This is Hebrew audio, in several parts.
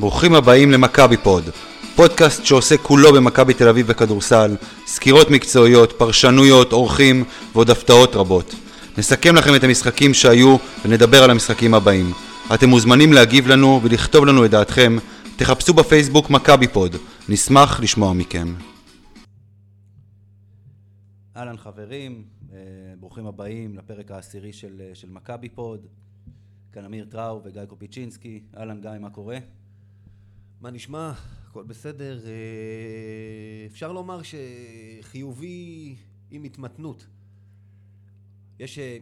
ברוכים הבאים למכבי פוד, פודקאסט שעוסק כולו במכבי תל אביב בכדורסל, סקירות מקצועיות, פרשנויות, אורחים ועוד הפתעות רבות. נסכם לכם את המשחקים שהיו ונדבר על המשחקים הבאים. אתם מוזמנים להגיב לנו ולכתוב לנו את דעתכם, תחפשו בפייסבוק מכבי פוד, נשמח לשמוע מכם. אהלן חברים, אה, ברוכים הבאים לפרק העשירי של, אה, של מכבי פוד. כאן אמיר טראו וגיא קופיצ'ינסקי. אהלן גיא, מה קורה? מה נשמע? הכל בסדר. אה, אפשר לומר שחיובי עם התמתנות. יש... אה,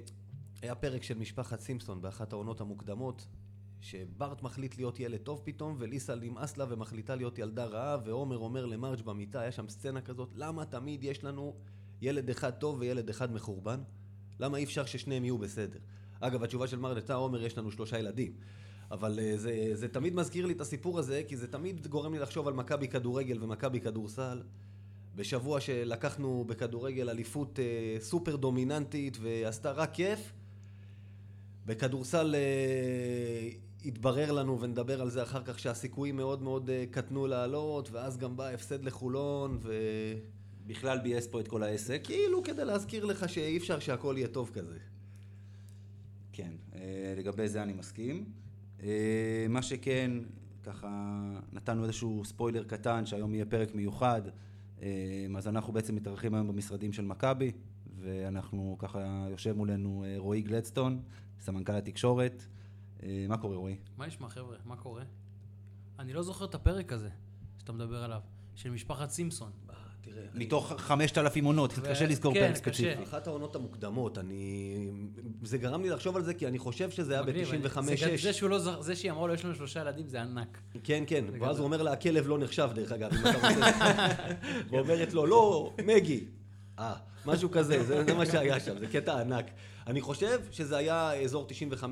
היה פרק של משפחת סימפסון באחת העונות המוקדמות, שברט מחליט להיות ילד טוב פתאום, וליסה נמאס לה ומחליטה להיות ילדה רעה, ועומר אומר למרג' במיטה, היה שם סצנה כזאת, למה תמיד יש לנו ילד אחד טוב וילד אחד מחורבן? למה אי אפשר ששניהם יהיו בסדר? אגב, התשובה של מרג' הייתה, עומר, יש לנו שלושה ילדים. אבל uh, זה, זה תמיד מזכיר לי את הסיפור הזה, כי זה תמיד גורם לי לחשוב על מכבי כדורגל ומכבי כדורסל. בשבוע שלקחנו בכדורגל אליפות uh, סופר דומיננטית ועשתה רק כיף, בכדורסל uh, התברר לנו, ונדבר על זה אחר כך, שהסיכויים מאוד מאוד uh, קטנו לעלות, ואז גם בא הפסד לחולון, ו... בכלל ביאס פה את כל העסק. כאילו כדי להזכיר לך שאי אפשר שהכל יהיה טוב כזה. כן, לגבי זה אני מסכים. אה, מה שכן, ככה נתנו איזשהו ספוילר קטן שהיום יהיה פרק מיוחד, אה, אז אנחנו בעצם מתארחים היום במשרדים של מכבי, ואנחנו ככה, יושב מולנו אה, רועי גלדסטון, סמנכ"ל התקשורת. מה קורה רועי? מה נשמע חבר'ה? מה קורה? אני לא זוכר את הפרק הזה שאתה מדבר עליו, של משפחת סימפסון. תראה... מתוך חמשת אלפים עונות, קשה לזכור כן, פרק ספציפי. אחת העונות המוקדמות, אני... זה גרם לי לחשוב על זה, כי אני חושב שזה היה ב-95-6. לא זה שהיא אמרה לו, יש לנו שלושה ילדים, זה ענק. כן, כן, ואז הוא אומר לה, הכלב לא נחשב, דרך אגב, אם אתה רוצה. ואומרת לו, לא, מגי. אה, משהו כזה, זה מה שהיה שם, זה קטע ענק. אני חושב שזה היה אזור 95-6.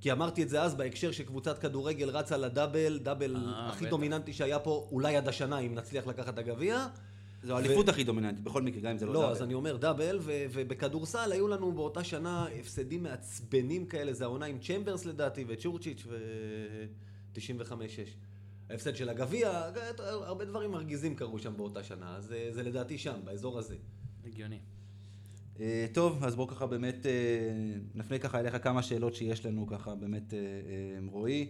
כי אמרתי את זה אז בהקשר שקבוצת כדורגל רצה לדאבל, דאבל אה, הכי דומיננטי שהיה פה אולי עד השנה, אם נצליח לקחת את הגביע. זו האליפות הכי דומיננטית, בכל מקרה, גם אם זה לא, לא דאבל. לא, אז אני אומר דאבל, ובכדורסל היו לנו באותה שנה הפסדים מעצבנים כאלה, זה העונה עם צ'מברס לדעתי, וצ'ורצ'יץ' ו-95-6. ההפסד של הגביע, הרבה דברים מרגיזים קרו שם באותה שנה, אז אה, זה לדעתי שם, באזור הזה. הגיוני. אה, טוב, אז בואו ככה באמת אה, נפנה ככה אליך כמה שאלות שיש לנו ככה באמת אה, רועי.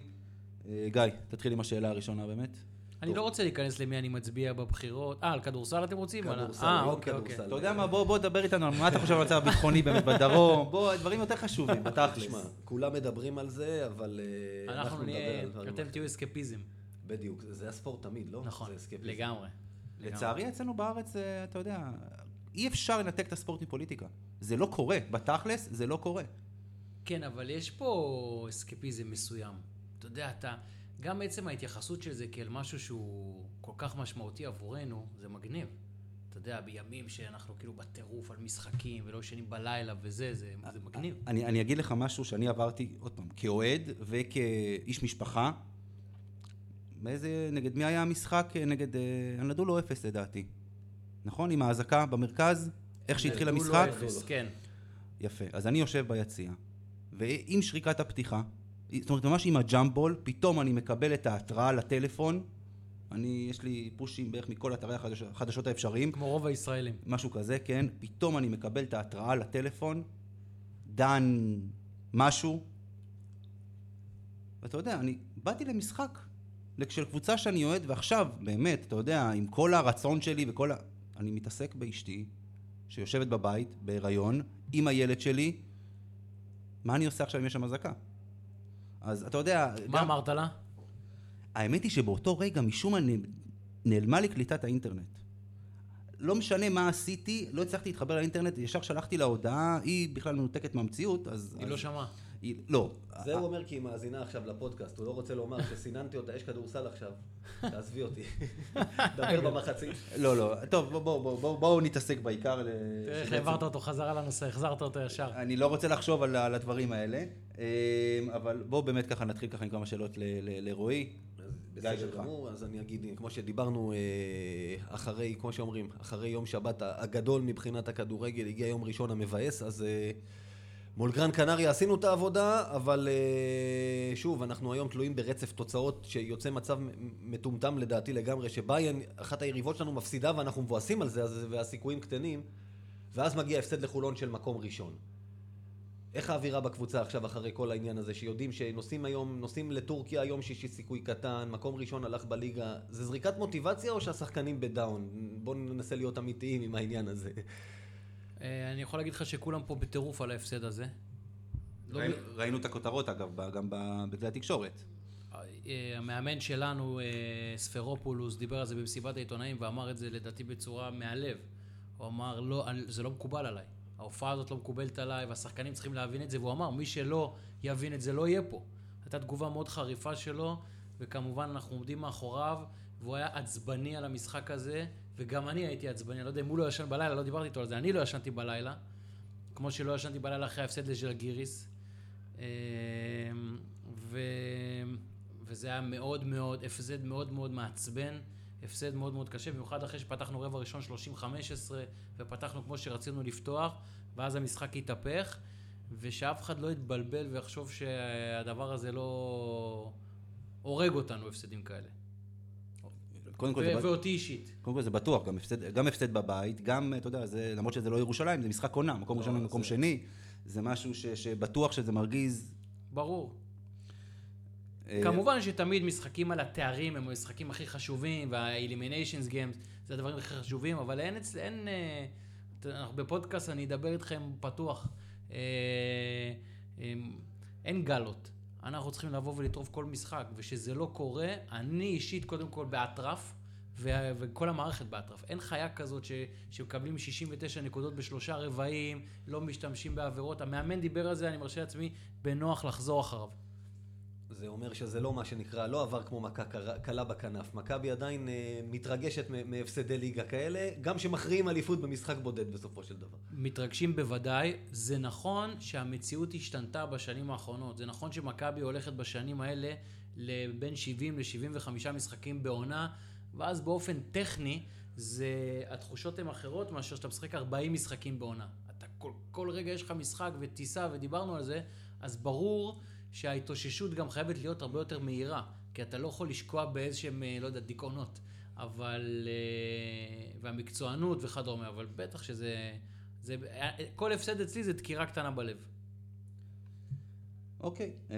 גיא, תתחיל עם השאלה הראשונה באמת. אני לא רוצה להיכנס למי אני מצביע בבחירות. אה, על כדורסל אתם רוצים? כדורסל, אה, אוקיי, אוקיי. אתה יודע מה, בוא דבר איתנו על מה אתה חושב על המצב הביטחוני באמת בדרום. בוא, דברים יותר חשובים, בתכלס. תשמע, כולם מדברים על זה, אבל אנחנו נדבר על דברים. אתם תהיו אסקפיזם. בדיוק, זה הספורט תמיד, לא? נכון, לגמרי. לצערי אצלנו בארץ, אתה יודע, אי אפשר לנתק את הספורט מפוליטיקה. זה לא קורה, בתכלס זה לא קורה. כן, אבל יש פה אסקפיזם מסוים. אתה יודע, אתה... גם עצם ההתייחסות של זה כאל משהו שהוא כל כך משמעותי עבורנו, זה מגניב. אתה יודע, בימים שאנחנו כאילו בטירוף על משחקים ולא ישנים בלילה וזה, זה, זה מגניב. אני, אני אגיד לך משהו שאני עברתי, עוד פעם, כאוהד וכאיש משפחה. באיזה, נגד מי היה המשחק? נגד, אה, אני נדעו לו אפס לדעתי. נכון? עם האזעקה במרכז, איך שהתחיל המשחק. כן. יפה. אז אני יושב ביציע, ועם שריקת הפתיחה, זאת אומרת, ממש עם הג'אמבול, פתאום אני מקבל את ההתראה לטלפון. אני, יש לי פושים בערך מכל אתרי החדשות האפשריים. כמו רוב הישראלים. משהו כזה, כן. פתאום אני מקבל את ההתראה לטלפון, דן משהו. ואתה יודע, אני באתי למשחק של קבוצה שאני אוהד, ועכשיו, באמת, אתה יודע, עם כל הרצון שלי וכל ה... אני מתעסק באשתי, שיושבת בבית, בהיריון, עם הילד שלי, מה אני עושה עכשיו אם יש שם אזעקה? אז אתה יודע... מה גם... אמרת לה? האמת היא שבאותו רגע, משום מה, נעלמה לי קליטת האינטרנט. לא משנה מה עשיתי, לא הצלחתי להתחבר לאינטרנט, ישר שלחתי לה הודעה, היא בכלל מנותקת מהמציאות, אז... היא אז... לא שמעה. היא... לא. זה הוא אומר כי היא מאזינה עכשיו לפודקאסט, הוא לא רוצה לומר שסיננתי אותה, יש כדורסל עכשיו, תעזבי אותי. דבר במחצית. לא, לא, טוב, בואו נתעסק בעיקר. תראה איך העברת אותו חזרה לנושא, החזרת אותו ישר. אני לא רוצה לחשוב על הדברים האלה, אמ, אבל בואו באמת ככה נתחיל ככה עם כמה שאלות לרועי. בסדר גמור, אז אני אגיד, כמו שדיברנו אה, אחרי, כמו שאומרים, אחרי יום שבת הגדול מבחינת הכדורגל, הגיע יום ראשון המבאס, אז... מול גרן קנריה עשינו את העבודה, אבל אה, שוב, אנחנו היום תלויים ברצף תוצאות שיוצא מצב מטומטם לדעתי לגמרי, שביין, אחת היריבות שלנו מפסידה ואנחנו מבואסים על זה, והסיכויים קטנים, ואז מגיע הפסד לחולון של מקום ראשון. איך האווירה בקבוצה עכשיו אחרי כל העניין הזה, שיודעים שנוסעים היום, נוסעים לטורקיה היום שיש סיכוי קטן, מקום ראשון הלך בליגה, זה זריקת מוטיבציה או שהשחקנים בדאון? בואו ננסה להיות אמיתיים עם העניין הזה. אה, אני יכול להגיד לך שכולם פה בטירוף על ההפסד הזה. לא ראינו- את הכותרות אגב, גם בכלי התקשורת. אה, המאמן שלנו, אה, ספרופולוס, דיבר על זה במסיבת העיתונאים ואמר את זה לדעתי בצורה מהלב. הוא אמר, לא, זה לא מקובל עליי. ההופעה הזאת לא מקובלת עליי, והשחקנים צריכים להבין את זה, והוא אמר, מי שלא יבין את זה לא יהיה פה. הייתה תגובה מאוד חריפה שלו, וכמובן אנחנו עומדים מאחוריו, והוא היה עצבני על המשחק הזה, וגם אני הייתי עצבני, אני לא יודע אם הוא לא ישן בלילה, לא דיברתי איתו על זה, אני לא ישנתי בלילה, כמו שלא ישנתי בלילה אחרי ההפסד לז'לגיריס. אה, ו... וזה היה מאוד מאוד, הפסד מאוד מאוד מעצבן, הפסד מאוד מאוד קשה, במיוחד אחרי שפתחנו רבע ראשון 30-15, ופתחנו כמו שרצינו לפתוח, ואז המשחק התהפך, ושאף אחד לא יתבלבל ויחשוב שהדבר הזה לא הורג אותנו, הפסדים כאלה. קודם כל, ו- ואותי אישית. קודם כל זה בטוח, גם הפסד, גם הפסד בבית, גם, אתה יודע, זה, למרות שזה לא ירושלים, זה משחק עונה, מקום לא, ראשון ומקום שני, זה משהו ש, שבטוח שזה מרגיז. ברור. אה, כמובן שתמיד משחקים על התארים הם המשחקים הכי חשובים, וה-Eliminations Games זה הדברים הכי חשובים, אבל אין אצל... אין... אה, אנחנו בפודקאסט, אני אדבר איתכם פתוח. אה, אין גלות. אנחנו צריכים לבוא ולטרוף כל משחק, וכשזה לא קורה, אני אישית קודם כל באטרף, ו- וכל המערכת באטרף. אין חיה כזאת ש- שמקבלים 69 נקודות בשלושה רבעים, לא משתמשים בעבירות. המאמן דיבר על זה, אני מרשה לעצמי בנוח לחזור אחריו. זה אומר שזה לא מה שנקרא, לא עבר כמו מכה קלה בכנף. מכבי עדיין אה, מתרגשת מהפסדי ליגה כאלה, גם שמכריעים אליפות במשחק בודד בסופו של דבר. מתרגשים בוודאי. זה נכון שהמציאות השתנתה בשנים האחרונות. זה נכון שמכבי הולכת בשנים האלה לבין 70 ל-75 משחקים בעונה, ואז באופן טכני, זה, התחושות הן אחרות מאשר שאתה משחק 40 משחקים בעונה. אתה כל, כל רגע יש לך משחק וטיסה, ודיברנו על זה, אז ברור שההתאוששות גם חייבת להיות הרבה יותר מהירה, כי אתה לא יכול לשקוע באיזשהם, אה, לא יודע, דיכאונות. אבל... אה, והמקצוענות וכדומה, אבל בטח שזה... זה, כל הפסד אצלי זה דקירה קטנה בלב. אוקיי, אה,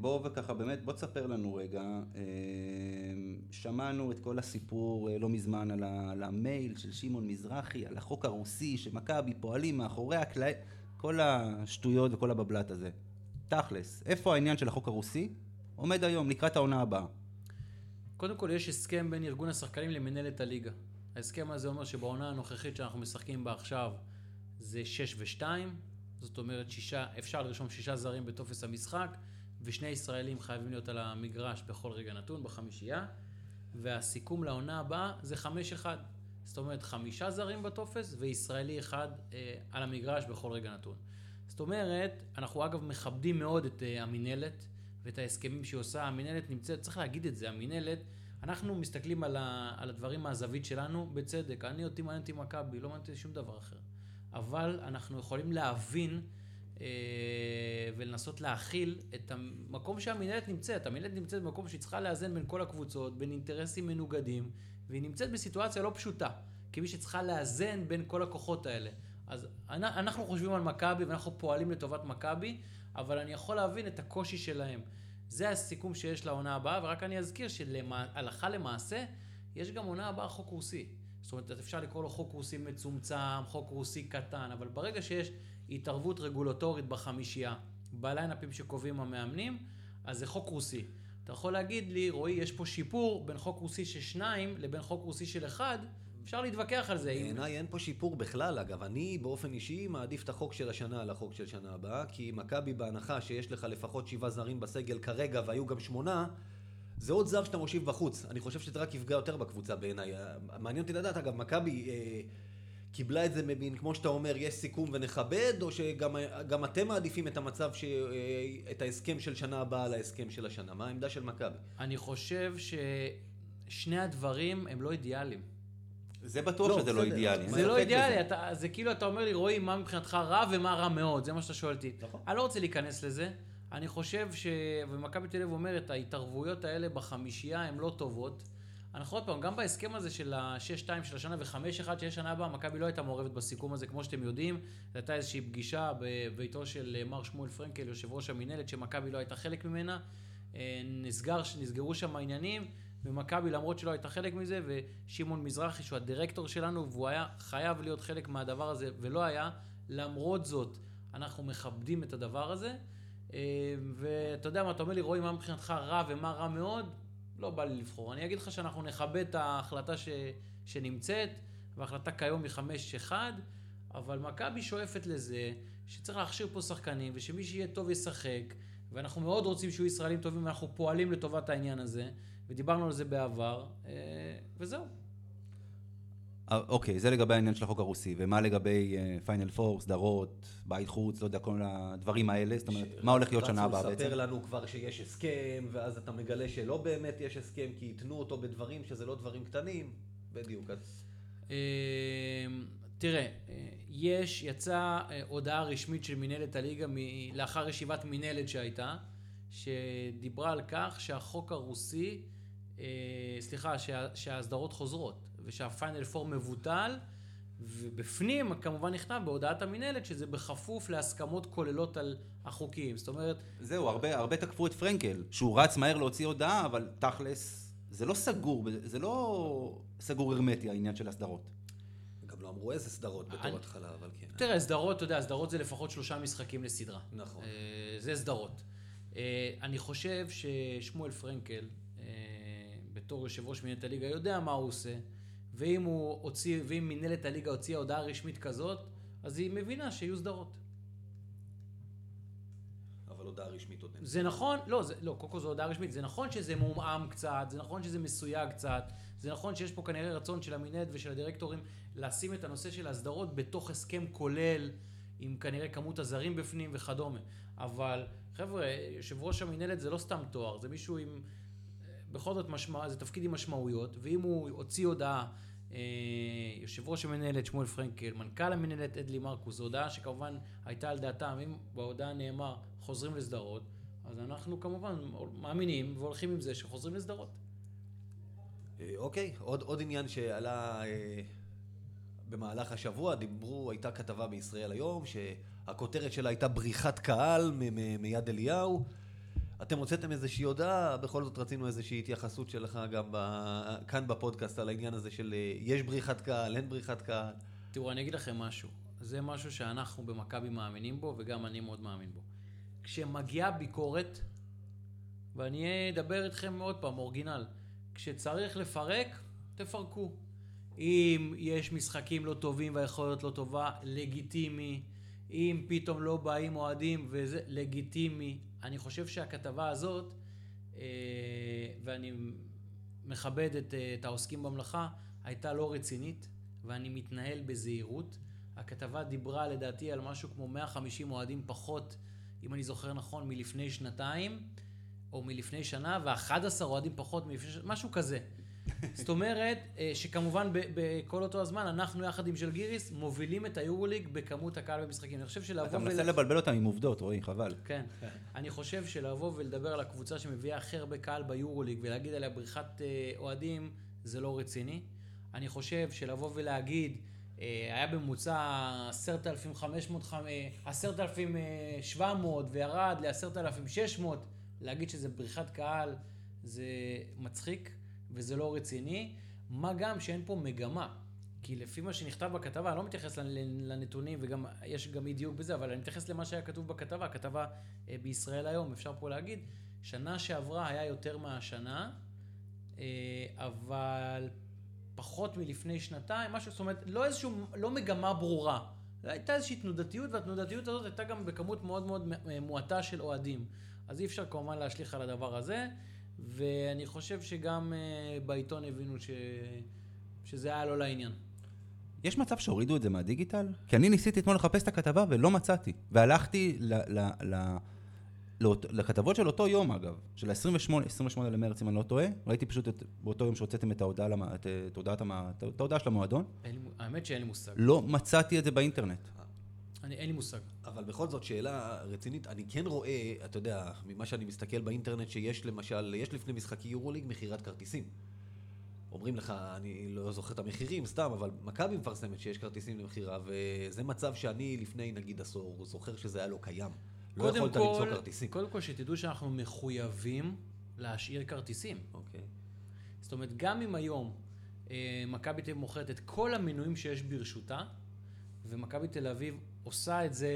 בוא וככה באמת, בוא תספר לנו רגע, אה, שמענו את כל הסיפור אה, לא מזמן על, המייל של שמעון מזרחי, על החוק הרוסי, שמכבי פועלים מאחורי הקלעי, כל השטויות וכל הבבלת הזה. תכלס, איפה העניין של החוק הרוסי עומד היום לקראת העונה הבאה? קודם כל, יש הסכם בין ארגון השחקנים למנהלת הליגה. ההסכם הזה אומר שבעונה הנוכחית שאנחנו משחקים בה עכשיו זה 6 ו-2, זאת אומרת, שישה, אפשר לרשום שישה זרים בטופס המשחק, ושני ישראלים חייבים להיות על המגרש בכל רגע נתון, בחמישייה, והסיכום לעונה הבאה זה 5-1. זאת אומרת, חמישה זרים בטופס וישראלי אחד אה, על המגרש בכל רגע נתון. זאת אומרת, אנחנו אגב מכבדים מאוד את אה, המינהלת ואת ההסכמים שהיא עושה. המינהלת נמצאת, צריך להגיד את זה, המינהלת, אנחנו מסתכלים על, ה, על הדברים מהזווית שלנו בצדק. אני אותי מעניין אותי מכבי, לא מעניין אותי שום דבר אחר. אבל אנחנו יכולים להבין אה, ולנסות להכיל את המקום שהמינהלת נמצאת. המינהלת נמצאת במקום שהיא צריכה לאזן בין כל הקבוצות, בין אינטרסים מנוגדים, והיא נמצאת בסיטואציה לא פשוטה, כמי שצריכה לאזן בין כל הכוחות האלה. אז אנ- אנחנו חושבים על מכבי ואנחנו פועלים לטובת מכבי, אבל אני יכול להבין את הקושי שלהם. זה הסיכום שיש לעונה הבאה, ורק אני אזכיר שהלכה למעשה, יש גם עונה הבאה חוק רוסי. זאת אומרת, אפשר לקרוא לו חוק רוסי מצומצם, חוק רוסי קטן, אבל ברגע שיש התערבות רגולטורית בחמישייה, בליינאפים שקובעים המאמנים, אז זה חוק רוסי. אתה יכול להגיד לי, רועי, יש פה שיפור בין חוק רוסי של שניים לבין חוק רוסי של אחד, אפשר להתווכח על זה. בעיניי אין פה שיפור בכלל, אגב. אני באופן אישי מעדיף את החוק של השנה על החוק של שנה הבאה, כי מכבי בהנחה שיש לך לפחות שבעה זרים בסגל כרגע, והיו גם שמונה, זה עוד זר שאתה מושיב בחוץ. אני חושב שזה רק יפגע יותר בקבוצה בעיניי. מעניין אותי לדעת, אגב, מכבי אה, קיבלה את זה מבין, כמו שאתה אומר, יש סיכום ונכבד, או שגם גם אתם מעדיפים את המצב, ש, אה, את ההסכם של שנה הבאה על ההסכם של השנה? מה העמדה של מכבי? אני חושב ששני הדברים הם לא אידיאליים. זה בטוח לא, שזה לא אידיאלי. זה לא אידיאלי, זה כאילו אתה אומר לי, רועי, מה מבחינתך רע ומה רע מאוד, זה מה שאתה שואל אותי. נכון. אני לא רוצה להיכנס לזה. אני חושב ש... ומכבי תל אביב אומרת, ההתערבויות האלה בחמישייה הן לא טובות. אנחנו עוד פעם, גם בהסכם הזה של ה-6-2 של השנה ו-5-1 שיש שנה הבאה, מכבי לא הייתה מעורבת בסיכום הזה, כמו שאתם יודעים. זו הייתה איזושהי פגישה בביתו של אה, מר שמואל פרנקל, יושב ראש המינהלת, שמכבי לא הייתה חלק ממנה. אה, נסגר, נסגרו שם העניינים, ומכבי, למרות שלא הייתה חלק מזה, ושמעון מזרחי, שהוא הדירקטור שלנו, והוא היה חייב להיות חלק מהדבר הזה, ולא היה. למרות זאת, אנחנו מכבדים את הדבר הזה. אה, ואתה יודע מה, אתה אומר לי, רועי, מה מבחינתך רע ומה רע מאוד? לא בא לי לבחור. אני אגיד לך שאנחנו נכבד את ההחלטה ש... שנמצאת, וההחלטה כיום היא 5-1, אבל מכבי שואפת לזה שצריך להכשיר פה שחקנים, ושמי שיהיה טוב ישחק, ואנחנו מאוד רוצים שיהיו ישראלים טובים, ואנחנו פועלים לטובת העניין הזה, ודיברנו על זה בעבר, אה, וזהו. אה, אוקיי, זה לגבי העניין של החוק הרוסי, ומה לגבי פיינל פור, סדרות, בית חוץ, לא יודע, כל הדברים האלה, זאת אומרת, מה הולך להיות שנה הבאה רצו בעצם? לספר לנו כבר שיש הסכם, ואז אתה מגלה שלא באמת יש הסכם, כי ייתנו אותו בדברים שזה לא דברים קטנים. בדיוק, אז... אה, תראה, אה, יש, יצאה אה, הודעה רשמית של מינהלת הליגה לאחר ישיבת מינהלת שהייתה, שדיברה על כך שהחוק הרוסי, סליחה, שה, שההסדרות חוזרות, ושהפיינל פור מבוטל, ובפנים כמובן נכתב בהודעת המינהלת שזה בכפוף להסכמות כוללות על החוקים. זאת אומרת, זהו, הרבה, הרבה תקפו את פרנקל, שהוא רץ מהר להוציא הודעה, אבל תכלס, זה לא סגור, זה לא סגור הרמטי העניין של הסדרות. גם לא אמרו איזה סדרות אני- בתור התחלה, אבל כן. תראה, סדרות, אתה יודע, סדרות זה לפחות שלושה משחקים לסדרה. נכון. אה, זה סדרות. אה, אני חושב ששמואל פרנקל, אה, בתור יושב ראש מנהלת הליגה, יודע מה הוא עושה, ואם הוא הוציא, ואם מנהלת הליגה הוציאה הודעה רשמית כזאת, אז היא מבינה שיהיו סדרות. אבל הודעה רשמית עוד אין. זה נכון, לא, זה, לא, קודם כל זו הודעה רשמית, זה נכון שזה מעומעם קצת, זה נכון שזה מסויג קצת, זה נכון שיש פה כנראה רצון של המנהלת ושל הדירקטורים לשים את הנושא של ההסדרות בתוך הסכם כולל, עם כנראה כמות הזרים בפנים וכדומה. אבל חבר'ה, יושב ראש המנהלת זה לא סתם תואר, זה מישהו עם, בכל זאת משמע, זה תפקיד עם משמעויות, ואם הוא הוציא הודעה, אה, יושב ראש המנהלת שמואל פרנקל, מנכ"ל המנהלת אדלי מרקוס, זו הודעה שכמובן הייתה על דעתם, אם בהודעה נאמר חוזרים לסדרות, אז אנחנו כמובן מאמינים והולכים עם זה שחוזרים לסדרות. אה, אוקיי, עוד, עוד עניין שעלה אה, במהלך השבוע, דיברו, הייתה כתבה בישראל היום, שהכותרת שלה הייתה בריחת קהל מיד אליהו. אתם הוצאתם איזושהי הודעה, בכל זאת רצינו איזושהי התייחסות שלך גם ב, כאן בפודקאסט על העניין הזה של אה, יש בריחת קהל, אין בריחת קהל. תראו, אני אגיד לכם משהו. זה משהו שאנחנו במכבי מאמינים בו, וגם אני מאוד מאמין בו. כשמגיעה ביקורת, ואני אדבר איתכם עוד פעם, אורגינל, כשצריך לפרק, תפרקו. אם יש משחקים לא טובים והיכולת לא טובה, לגיטימי. אם פתאום לא באים אוהדים וזה, לגיטימי. אני חושב שהכתבה הזאת, אה, ואני מכבד את, אה, את העוסקים במלאכה, הייתה לא רצינית, ואני מתנהל בזהירות. הכתבה דיברה לדעתי על משהו כמו 150 אוהדים פחות, אם אני זוכר נכון, מלפני שנתיים, או מלפני שנה, ו-11 אוהדים פחות מלפני שנה, משהו כזה. זאת אומרת, אה, שכמובן בכל אותו הזמן, אנחנו יחד עם ז'לגיריס מובילים את היורוליג בכמות הקהל במשחקים. אני חושב שלבוא אתה מנסה לבלבל אותם עם עובדות, רועי, חבל. כן. אני חושב שלבוא ולדבר על הקבוצה שמביאה הכי הרבה קהל ביורוליג ולהגיד עליה בריחת אה, אוהדים, זה לא רציני. אני חושב שלבוא ולהגיד, אה, היה בממוצע 10,500, אה, 10,700 וירד ל-10,600, להגיד שזה בריחת קהל, זה מצחיק וזה לא רציני. מה גם שאין פה מגמה. כי לפי מה שנכתב בכתבה, אני לא מתייחס לנ- לנתונים, וגם יש גם אי דיוק בזה, אבל אני מתייחס למה שהיה כתוב בכתבה. הכתבה אה, בישראל היום, אפשר פה להגיד, שנה שעברה היה יותר מהשנה, אה, אבל פחות מלפני שנתיים, משהו, זאת אומרת, לא איזשהו, לא מגמה ברורה. הייתה איזושהי תנודתיות, והתנודתיות הזאת הייתה גם בכמות מאוד מאוד מ- מועטה של אוהדים. אז אי אפשר כמובן להשליך על הדבר הזה, ואני חושב שגם אה, בעיתון הבינו ש... שזה היה לא לעניין. יש מצב שהורידו את זה מהדיגיטל? כי אני ניסיתי אתמול לחפש את הכתבה ולא מצאתי. והלכתי ל... ל, ל לכתבות של אותו יום אגב, של ה-28 28 למרץ אם אני לא טועה, ראיתי פשוט את, באותו יום שהוצאתם את ההודעה, למ- את, את, הודעת את ההודעה של המועדון, אין האמת שאין לי מושג. לא מצאתי את זה באינטרנט. אני- אין לי מושג. אבל בכל זאת, שאלה רצינית, אני כן רואה, אתה יודע, ממה שאני מסתכל באינטרנט, שיש למשל, יש לפני משחקי יורוליג מכירת כרטיסים. אומרים לך, אני לא זוכר את המחירים, סתם, אבל מכבי מפרסמת שיש כרטיסים למכירה, וזה מצב שאני לפני נגיד עשור זוכר שזה היה לא קיים. לא יכולת כל- למצוא כרטיסים. קודם כל, שתדעו שאנחנו מחויבים להשאיר כרטיסים. אוקיי. זאת אומרת, גם אם היום אה, מכבי תל אביב מוכרת את כל המנויים שיש ברשותה, ומכבי תל אביב עושה את זה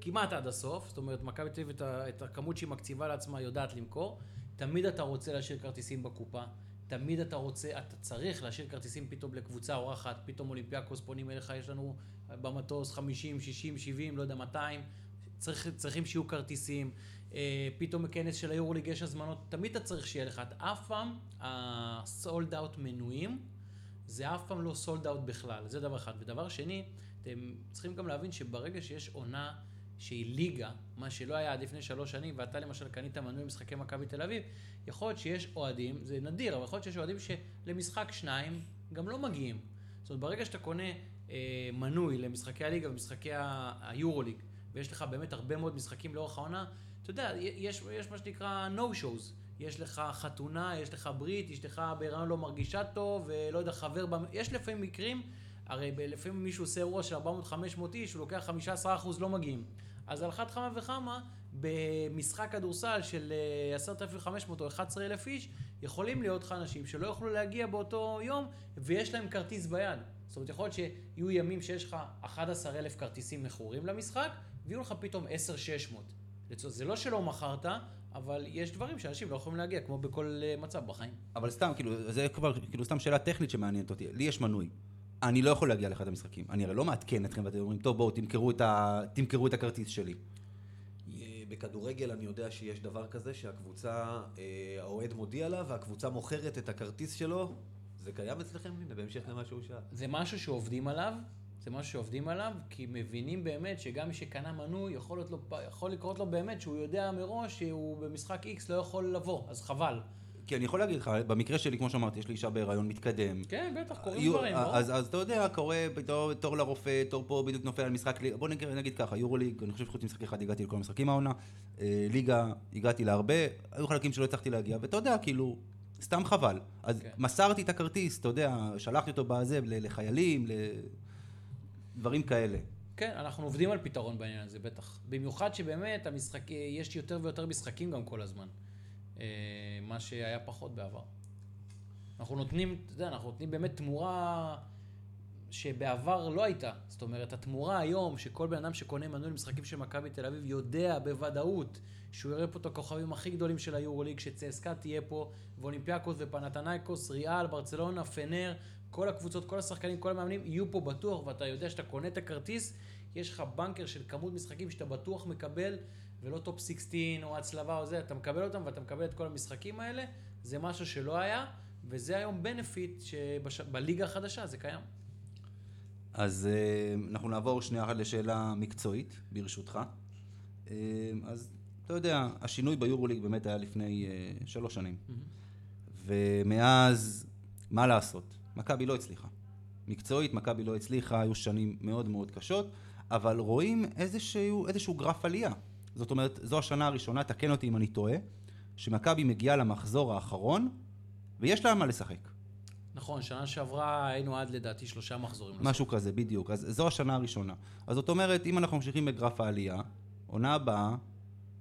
כמעט עד הסוף, זאת אומרת, מכבי תל אביב את, את הכמות שהיא מקציבה לעצמה יודעת למכור, תמיד אתה רוצה להשאיר כרטיסים בקופה, תמיד אתה רוצה, אתה צריך להשאיר כרטיסים פתאום לקבוצה אורחת, פתאום אולימפיאקוס פונים אליך, יש לנו במטוס 50, 60, 70, לא יודע, 200, צריך, צריכים שיהיו כרטיסים, אה, פתאום בכנס של היורוליג יש הזמנות, תמיד אתה צריך שיהיה לך, את אף פעם הסולד אאוט מנויים, זה אף פעם לא סולד אאוט בכלל, זה דבר אחד. ודבר שני, אתם צריכים גם להבין שברגע שיש עונה שהיא ליגה, מה שלא היה עד לפני שלוש שנים, ואתה למשל קנית מנוי משחקי מכבי תל אביב, יכול להיות שיש אוהדים, זה נדיר, אבל יכול להיות שיש אוהדים שלמשחק שניים גם לא מגיעים. זאת אומרת, ברגע שאתה קונה אה, מנוי למשחקי הליגה ומשחקי היורוליג, ויש לך באמת הרבה מאוד משחקים לאורך העונה, אתה יודע, יש, יש מה שנקרא no shows. יש לך חתונה, יש לך ברית, אשתך בהיריון לא מרגישה טוב, ולא יודע, חבר, במ... יש לפעמים מקרים, הרי לפעמים מישהו עושה אירוע של 400-500 איש, הוא לוקח 15% לא מגיעים. אז על אחת כמה וכמה, במשחק כדורסל של אה, 10,500 או 11,000 איש, יכולים להיות לך אנשים שלא יוכלו להגיע באותו יום, ויש להם כרטיס ביד. זאת אומרת, יכול להיות שיהיו ימים שיש לך 11,000 כרטיסים מכורים למשחק, ויהיו לך פתאום 10,600. לצורך- זה לא שלא מכרת, אבל יש דברים שאנשים לא יכולים להגיע, כמו בכל אה, מצב בחיים. אבל סתם, כאילו, זה כבר, כאילו, סתם שאלה טכנית שמעניינת אותי. לי יש מנוי. אני לא יכול להגיע לאחד המשחקים. אני הרי לא מעדכן אתכם ואתם אומרים, טוב, בואו, תמכרו את, ה... תמכרו את הכרטיס שלי. אה, בכדורגל אני יודע שיש דבר כזה שהקבוצה, אה, האוהד מודיע לה והקבוצה מוכרת את הכרטיס שלו. זה קיים אצלכם? הנה, בהמשך למה שהוא שאל. זה משהו שעובדים עליו, זה משהו שעובדים עליו, כי מבינים באמת שגם מי שקנה מנוי, יכול, לו, יכול לקרות לו באמת שהוא יודע מראש שהוא במשחק X לא יכול לבוא, אז חבל. כי אני יכול להגיד לך, במקרה שלי, כמו שאמרתי, יש לי אישה בהיריון מתקדם. כן, בטח, קורים דברים, לא? אז, אז אתה יודע, קורה בתור, תור לרופא, תור פה בדיוק נופל על משחק ליגה. בוא נגיד, נגיד ככה, יורוליג, אני חושב שחוץ ממשחק אחד הגעתי לכל המשחקים העונה. אה, ליגה, הגעתי להרבה, היו חלקים שלא הצלחתי להגיע, ואתה יודע, כאילו, סתם חבל. אז כן. מסרתי את הכרטיס, אתה יודע, שלחתי אותו בזה לחיילים, לדברים כאלה. כן, אנחנו עובדים על פתרון בעניין הזה, בטח. במיוחד שבאמת המשחק, יש יותר ויותר משחקים גם כל הזמן. אה, מה שהיה פחות בעבר. אנחנו נותנים, אתה יודע, אנחנו נותנים באמת תמורה שבעבר לא הייתה. זאת אומרת, התמורה היום, שכל בן אדם שקונה מנוי למשחקים של מכבי תל אביב יודע בוודאות שהוא יראה פה את הכוכבים הכי גדולים של היורוליג, שצסקה תהיה פה, ואולימפיאקוס ופנתנייקוס, ריאל, ברצלונה, פנר, כל הקבוצות, כל השחקנים, כל המאמנים יהיו פה בטוח, ואתה יודע שאתה קונה את הכרטיס, יש לך banker של כמות משחקים שאתה בטוח מקבל, ולא top 16 או הצלבה או זה, אתה מקבל אותם ואתה מקבל את כל המשחקים האלה, זה משהו שלא היה, וזה היום benefit שבליגה החדשה זה קיים. אז אה, אנחנו נעבור שנייה אחת לשאלה מקצועית, ברשותך. אה, אז אתה יודע, השינוי ביורוליג באמת היה לפני אה, שלוש שנים. ומאז, מה לעשות? מכבי לא הצליחה. מקצועית, מכבי לא הצליחה, היו שנים מאוד מאוד קשות, אבל רואים איזשהו, איזשהו גרף עלייה. זאת אומרת, זו השנה הראשונה, תקן אותי אם אני טועה, שמכבי מגיעה למחזור האחרון, ויש לה מה לשחק. נכון, שנה שעברה היינו עד לדעתי שלושה מחזורים. משהו כזה, בדיוק. אז זו השנה הראשונה. אז זאת אומרת, אם אנחנו ממשיכים בגרף העלייה, עונה הבאה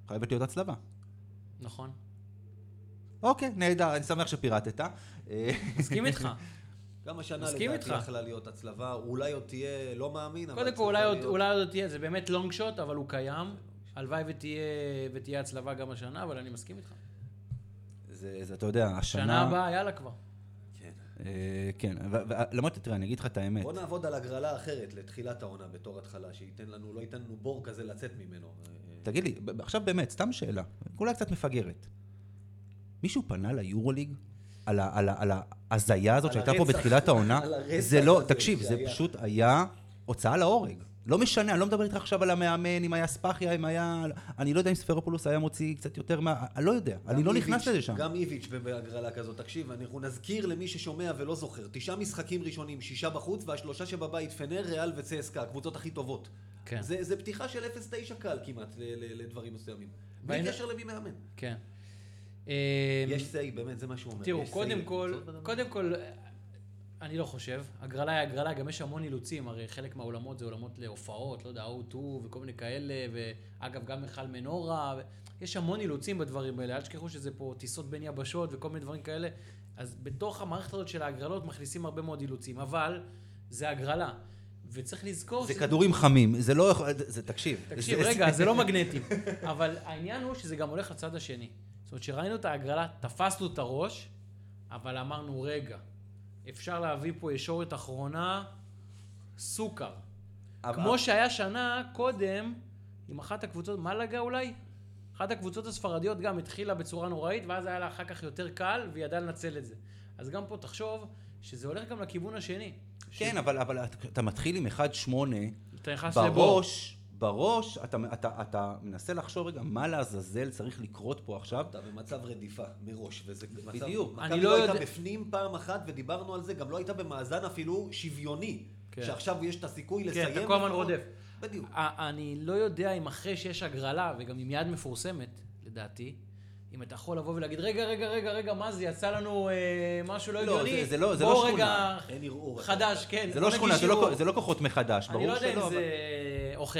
חייבת להיות הצלבה. נכון. אוקיי, נהדר, אני שמח שפירטת. מסכים איתך. גם השנה לדעתי. יכלה להיות הצלבה, אולי עוד תהיה, לא מאמין, אבל... קודם כל. אולי עוד תהיה, זה באמת לונג שוט, אבל הוא קיים. הלוואי ותהיה, ותהיה הצלבה גם השנה, אבל אני מסכים איתך. זה, זה, אתה יודע, השנה... שנה הבאה, יאללה כבר. כן. אה, כן, ולמרות, תראה, אני אגיד לך את האמת. בוא נעבוד על הגרלה אחרת לתחילת העונה בתור התחלה, שייתן לנו, לא ייתן לנו בור כזה לצאת ממנו. אה, תגיד לי, עכשיו באמת, סתם שאלה, אולי קצת מפגרת. מישהו פנה ליורוליג על ההזיה הזאת שהייתה פה בתחילת העונה? זה לא, תקשיב, זה. פשוט היה הוצאה להורג. לא משנה, אני לא מדבר איתך עכשיו על המאמן, אם היה ספאחיה, אם היה... אני לא יודע אם ספרופולוס היה מוציא קצת יותר מה... אני לא יודע, אני לא גם נכנס לזה שם. גם איביץ' בהגרלה כזאת, תקשיב, אנחנו נזכיר למי ששומע ולא זוכר, תשעה משחקים ראשונים, שישה בחוץ, והשלושה שבבית, פנר, ריאל וצסקה, הקבוצות הכי טובות. כן. זה, זה פתיחה של 0-9 קל כמעט ל- ל- לדברים מסוימים. בלי קשר למי מאמן. כן. יש סיי, באמת, זה מה שהוא אומר. תראו, קודם. כל. קודם כל, אני לא חושב. הגרלה היא הגרלה, גם יש המון אילוצים, הרי חלק מהאולמות זה אולמות להופעות, לא יודע, O2 וכל מיני כאלה, ואגב, גם מיכל מנורה, ו- יש המון אילוצים בדברים האלה, אל תשכחו שזה פה טיסות בין יבשות וכל מיני דברים כאלה, אז בתוך המערכת הזאת של ההגרלות מכניסים הרבה מאוד אילוצים, אבל זה הגרלה. וצריך לזכור זה שזה- כדורים חמים, זה לא יכול... זה, תקשיב. תקשיב, זה- רגע, זה לא מגנטי. אבל העניין הוא שזה גם הולך לצד השני. זאת אומרת, כשראינו את ההגרלה, תפסנו את הראש, אבל אמרנו, רגע, אפשר להביא פה ישורת אחרונה, סוכר. אבל- כמו שהיה שנה קודם, עם אחת הקבוצות, מלאגה אולי? אחת הקבוצות הספרדיות גם התחילה בצורה נוראית, ואז היה לה אחר כך יותר קל, והיא ידעה לנצל את זה. אז גם פה תחשוב שזה הולך גם לכיוון השני. כן, אבל, אבל אתה- מתחיל עם 1-8, אתה נכנס לבור. בראש, בראש, אתה, אתה, אתה מנסה לחשוב רגע, מה לעזאזל צריך לקרות פה עכשיו? אתה במצב רדיפה מראש, וזה מצב... בדיוק. מכבי אני לא לא הייתה יודע- בפנים פעם אחת, ודיברנו על זה, גם לא הייתה במאזן אפילו שוויוני. כן. שעכשיו יש את הסיכוי כן, לסיים... אתה כל הזמן. רודף. בדיוק. אני לא יודע אם אחרי שיש הגרלה, וגם עם יד מפורסמת, לדעתי, אם אתה יכול לבוא ולהגיד, רגע, רגע, רגע, רגע, מה זה, יצא לנו אה, משהו לא לא, הגיוני? זה- זה לא- זה לא שכונה. רגע, אין ערעור. חדש, כן. זה בוא לא שכונה, זה. לא, זה לא כוחות מחדש, ברור אני לא יודע שלא, אם אבל- זה אוכל.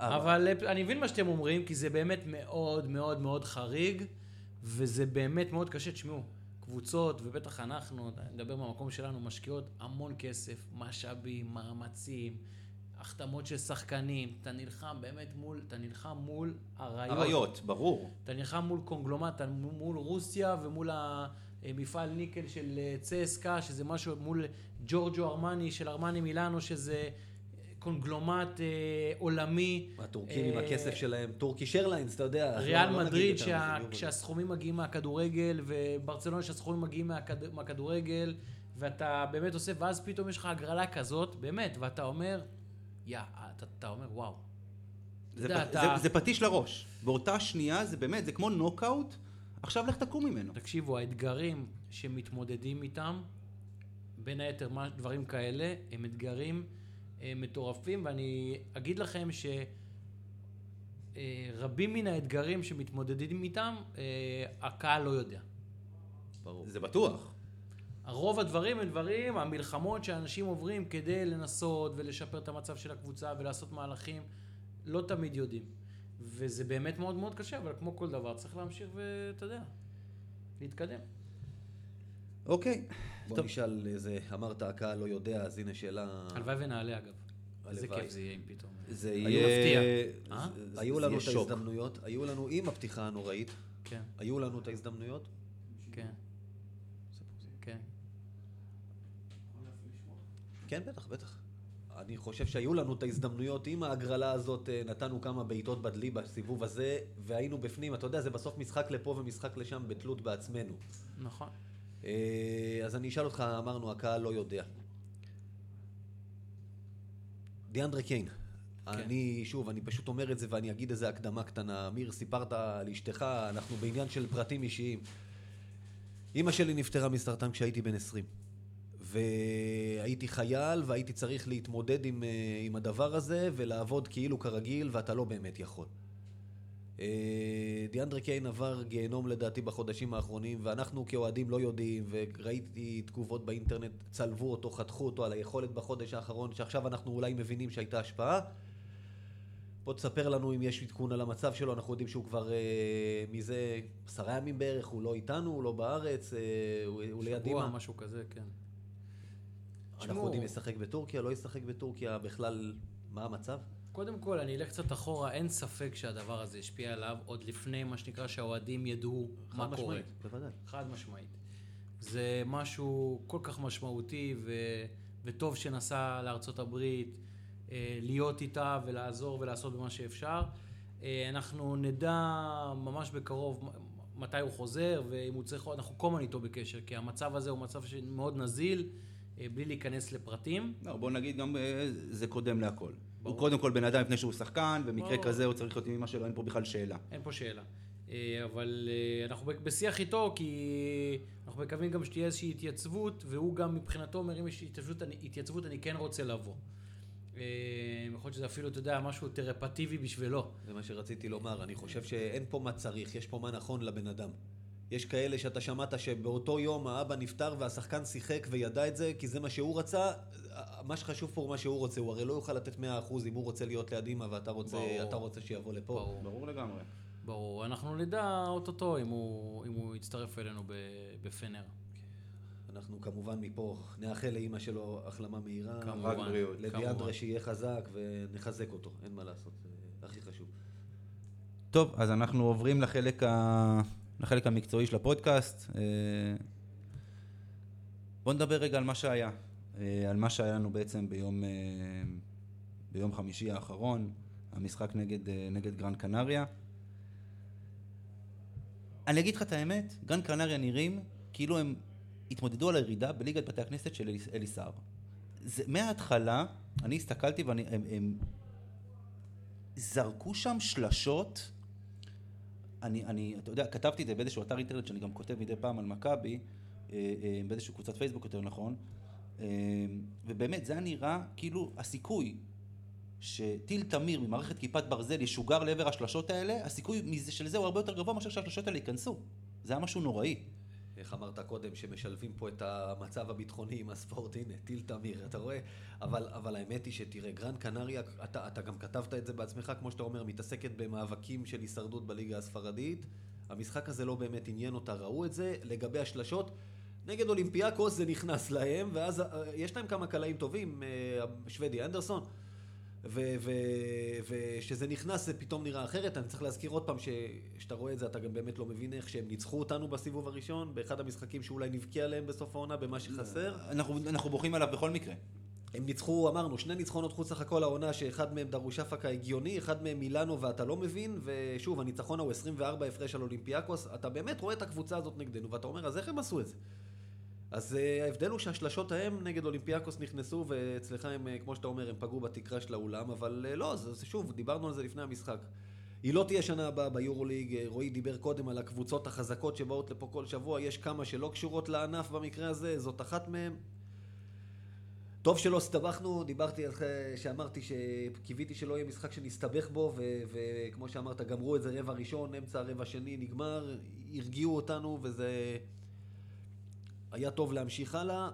אבל אה, אני מבין מה שאתם אומרים, כי זה באמת מאוד מאוד מאוד חריג, וזה באמת מאוד קשה. תשמעו, קבוצות, ובטח אנחנו, אני מדבר מהמקום שלנו, משקיעות המון כסף, משאבים, מאמצים, החתמות של שחקנים. אתה נלחם באמת מול, אתה נלחם מול אריות. אריות, ברור. אתה נלחם מול קונגלומט, אתה מול רוסיה ומול המפעל ניקל של אה, צסקה, שזה משהו מול ג'ורג'ו ארמני של ארמני מילאנו, שזה קונגלומט אה, עולמי. הטורקים עם אה, הכסף שלהם, טורקיש איירליינס, אתה יודע. ריאל לא- לא מדריד, יותר שה, כשהסכומים מגיעים מהכדורגל, וברצלונה שהסכומים מגיעים מהכד, מהכדורגל, ואתה באמת עושה, ואז פתאום יש לך הגרלה כזאת, באמת, ואתה אומר, יא, אתה, אתה אומר, וואו. זה, יודע, פ- אתה- זה, זה פטיש לראש. באותה שנייה זה באמת, זה כמו נוקאוט, עכשיו לך תקום ממנו. תקשיבו, האתגרים שמתמודדים איתם, בין היתר דברים כאלה, הם אתגרים מטורפים, ואני אגיד לכם שרבים מן האתגרים שמתמודדים איתם, אה, הקהל לא יודע. ברור. זה בטוח. הרוב הדברים הם דברים, המלחמות שאנשים עוברים כדי לנסות ולשפר את המצב של הקבוצה ולעשות מהלכים, לא תמיד יודעים. וזה באמת מאוד מאוד קשה, אבל כמו כל דבר, צריך להמשיך ואתה יודע, להתקדם. אוקיי. בוא טוב. נשאל איזה, אמרת הקהל לא יודע, אז הנה שאלה... הלוואי ונעלה אגב. איזה. כיף זה יהיה אם פתאום. זה יהיה... אה? היו לנו את. ההזדמנויות, היו לנו, עם הפתיחה הנוראית, כן, היו לנו את ההזדמנויות. כן. כן. כן, בטח, בטח. אני חושב שהיו לנו את ההזדמנויות עם ההגרלה הזאת, אה, נתנו כמה בעיטות בדלי בסיבוב הזה, והיינו בפנים, אתה יודע, זה בסוף משחק לפה ומשחק לשם בתלות בעצמנו. נכון. אה, אז אני אשאל אותך, אמרנו, הקהל לא יודע. דיאנדרה קיין. כן. אני, שוב, אני פשוט אומר את זה ואני אגיד איזה הקדמה קטנה. אמיר, סיפרת על אשתך, אנחנו בעניין של פרטים אישיים. אימא שלי נפטרה מסרטן כשהייתי בן 20. והייתי חייל והייתי צריך להתמודד עם, אה, עם הדבר הזה ולעבוד כאילו כרגיל ואתה לא באמת יכול. אה, דיאנדרה קיין עבר גיהנום לדעתי בחודשים האחרונים ואנחנו כאוהדים לא יודעים וראיתי תגובות באינטרנט, צלבו אותו, חתכו אותו על היכולת בחודש האחרון שעכשיו אנחנו אולי מבינים שהייתה השפעה. בוא תספר לנו אם יש עדכון על המצב שלו, אנחנו יודעים שהוא כבר אה, מזה עשרה ימים בערך, הוא לא איתנו, הוא לא בארץ, אה, הוא, הוא ליד שבוע, אימא. משהו כזה, כן. אנחנו יודעים ישחק בטורקיה, לא ישחק בטורקיה, בכלל, מה המצב? קודם כל, אני אלך קצת אחורה, אין ספק שהדבר הזה השפיע עליו עוד לפני מה שנקרא שהאוהדים ידעו מה חד קורה. משמעית, בוודאי. חד משמעית. זה משהו כל כך משמעותי ו... וטוב שנסע לארצות הברית, אה, להיות איתה ולעזור ולעשות במה שאפשר. אה, אנחנו נדע ממש בקרוב מתי הוא חוזר ואם הוא צריך אנחנו כל הזמן איתו בקשר, כי המצב הזה הוא מצב מאוד נזיל, אה, בלי להיכנס לפרטים. לא, בוא נגיד גם, זה קודם להכל. הוא קודם כל בן אדם לפני שהוא שחקן, במקרה ברור. כזה הוא צריך להיות עם אמא שלו, אין פה בכלל שאלה. אין פה שאלה. אה, אבל אה, אנחנו בשיח איתו, כי אנחנו מקווים גם שתהיה איזושהי התייצבות, והוא גם מבחינתו אומר, אם יש התייצבות, אני, התייצבות, אני כן רוצה לבוא. אה, יכול להיות שזה אפילו, אתה יודע, משהו תרפטיבי בשבילו. זה מה שרציתי לומר, אני חושב שאין פה מה צריך, יש פה מה נכון לבן אדם. יש כאלה שאתה שמעת שבאותו יום האבא נפטר והשחקן שיחק וידע את זה, כי זה מה שהוא רצה. מה שחשוב פה הוא מה שהוא רוצה, הוא הרי לא יוכל לתת 100% אם הוא רוצה להיות ליד אמא ואתה רוצה, ברור. אתה רוצה שיבוא לפה. ברור. ברור לגמרי. ברור, אנחנו נדע אוטוטו אם הוא, אם הוא יצטרף אלינו ב- בפנר. אנחנו כמובן מפה נאחל לאימא שלו החלמה מהירה. כמובן, בריאות. כמובן. לדיאנדרה שיהיה חזק ונחזק אותו, אין מה לעשות, זה הכי חשוב. טוב, אז אנחנו עוברים לחלק, ה... לחלק המקצועי של הפודקאסט. אה, בואו נדבר רגע על מה שהיה. אה, על מה שהיה לנו בעצם ביום, אה, ביום חמישי האחרון, המשחק נגד, נגד גרן קנריה. אני אגיד לך את האמת, גרן קנריה נראים כאילו הם התמודדו על הירידה בליגת בתי הכנסת של אליס- אליסר. זה, מההתחלה, אני הסתכלתי והם הם, הם זרקו שם שלשות. אני, אני, אתה יודע, כתבתי את זה באיזשהו אתר אינטרנט שאני גם כותב מדי פעם על מכבי, אה, אה, באיזושהי קבוצת פייסבוק יותר נכון, אה, ובאמת זה היה נראה כאילו הסיכוי שטיל תמיר ממערכת כיפת ברזל ישוגר לעבר השלשות האלה, הסיכוי של זה הוא הרבה יותר גבוה מאשר שהשלשות האלה ייכנסו. זה היה משהו נוראי. איך אמרת קודם, שמשלבים פה את המצב הביטחוני עם הספורט, הנה, טיל תמיר, אתה רואה? אבל, אבל האמת היא שתראה, גרן קנריה, אתה, אתה גם כתבת את זה בעצמך, כמו שאתה אומר, מתעסקת במאבקים של הישרדות בליגה הספרדית. המשחק הזה לא באמת עניין אותה, ראו את זה. לגבי השלשות, נגד אולימפיאקוס זה נכנס להם, ואז אה, יש להם כמה קלעים טובים, אה, השוודי אנדרסון. וכשזה נכנס זה פתאום נראה אחרת, אני צריך להזכיר עוד פעם שכשאתה רואה את זה אתה גם באמת לא מבין איך שהם ניצחו אותנו בסיבוב הראשון, באחד המשחקים שאולי נבכה עליהם בסוף העונה במה שחסר. אנחנו, בוכים עליו בכל מקרה. הם ניצחו, אמרנו, שני ניצחונות חוץ סך הכל העונה, שאחד מהם דרוש אפקה הגיוני, אחד מהם מילאנו ואתה לא מבין, ושוב, הניצחון הוא 24 הפרש על אולימפיאקוס, אתה באמת רואה את הקבוצה הזאת נגדנו, ואתה אומר, אז איך הם עשו את זה? אז uh, ההבדל הוא שהשלשות ההם נגד אולימפיאקוס נכנסו, ואצלך הם, uh, כמו שאתה אומר, הם פגעו בתקרה של האולם, אבל uh, לא, זה, שוב, דיברנו על זה לפני המשחק. היא לא תהיה שנה הבאה ביורוליג, אה, רועי דיבר קודם על הקבוצות החזקות שבאות לפה כל שבוע, יש כמה שלא קשורות לענף במקרה הזה, זאת אחת מהן. טוב שלא הסתבכנו, דיברתי על זה שאמרתי שקיוויתי שלא יהיה משחק שנסתבך בו, וכמו שאמרת, גמרו את זה רבע ראשון, אמצע רבע שני נגמר, הרגיעו אותנו, וזה היה טוב להמשיך הלאה.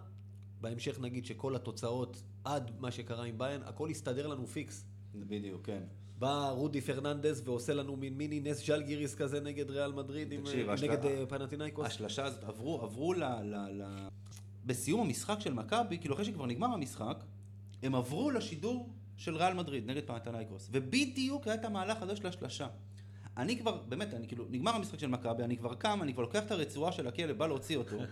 בהמשך נגיד שכל התוצאות עד מה שקרה עם באיירן, הכל הסתדר לנו פיקס. בדיוק, כן. בא רודי פרננדס ועושה לנו מין מיני נס ז'לגיריס כזה נגד ריאל מדריד, עם, תקשיב, אה, השל- נגד אה, פנתנייקוס. השלשה הזאת עברו, עברו ל, ל, ל... בסיום המשחק של מכבי, כאילו אחרי שכבר נגמר המשחק, הם עברו לשידור של ריאל מדריד נגד פנתנייקוס, ובדיוק היה את המהלך הזה של השלשה. אני כבר, באמת, אני כאילו, נגמר המשחק של מכבי, אני כבר קם, אני כבר לוקח את הרצועה של הכלב, בא להוציא אותו.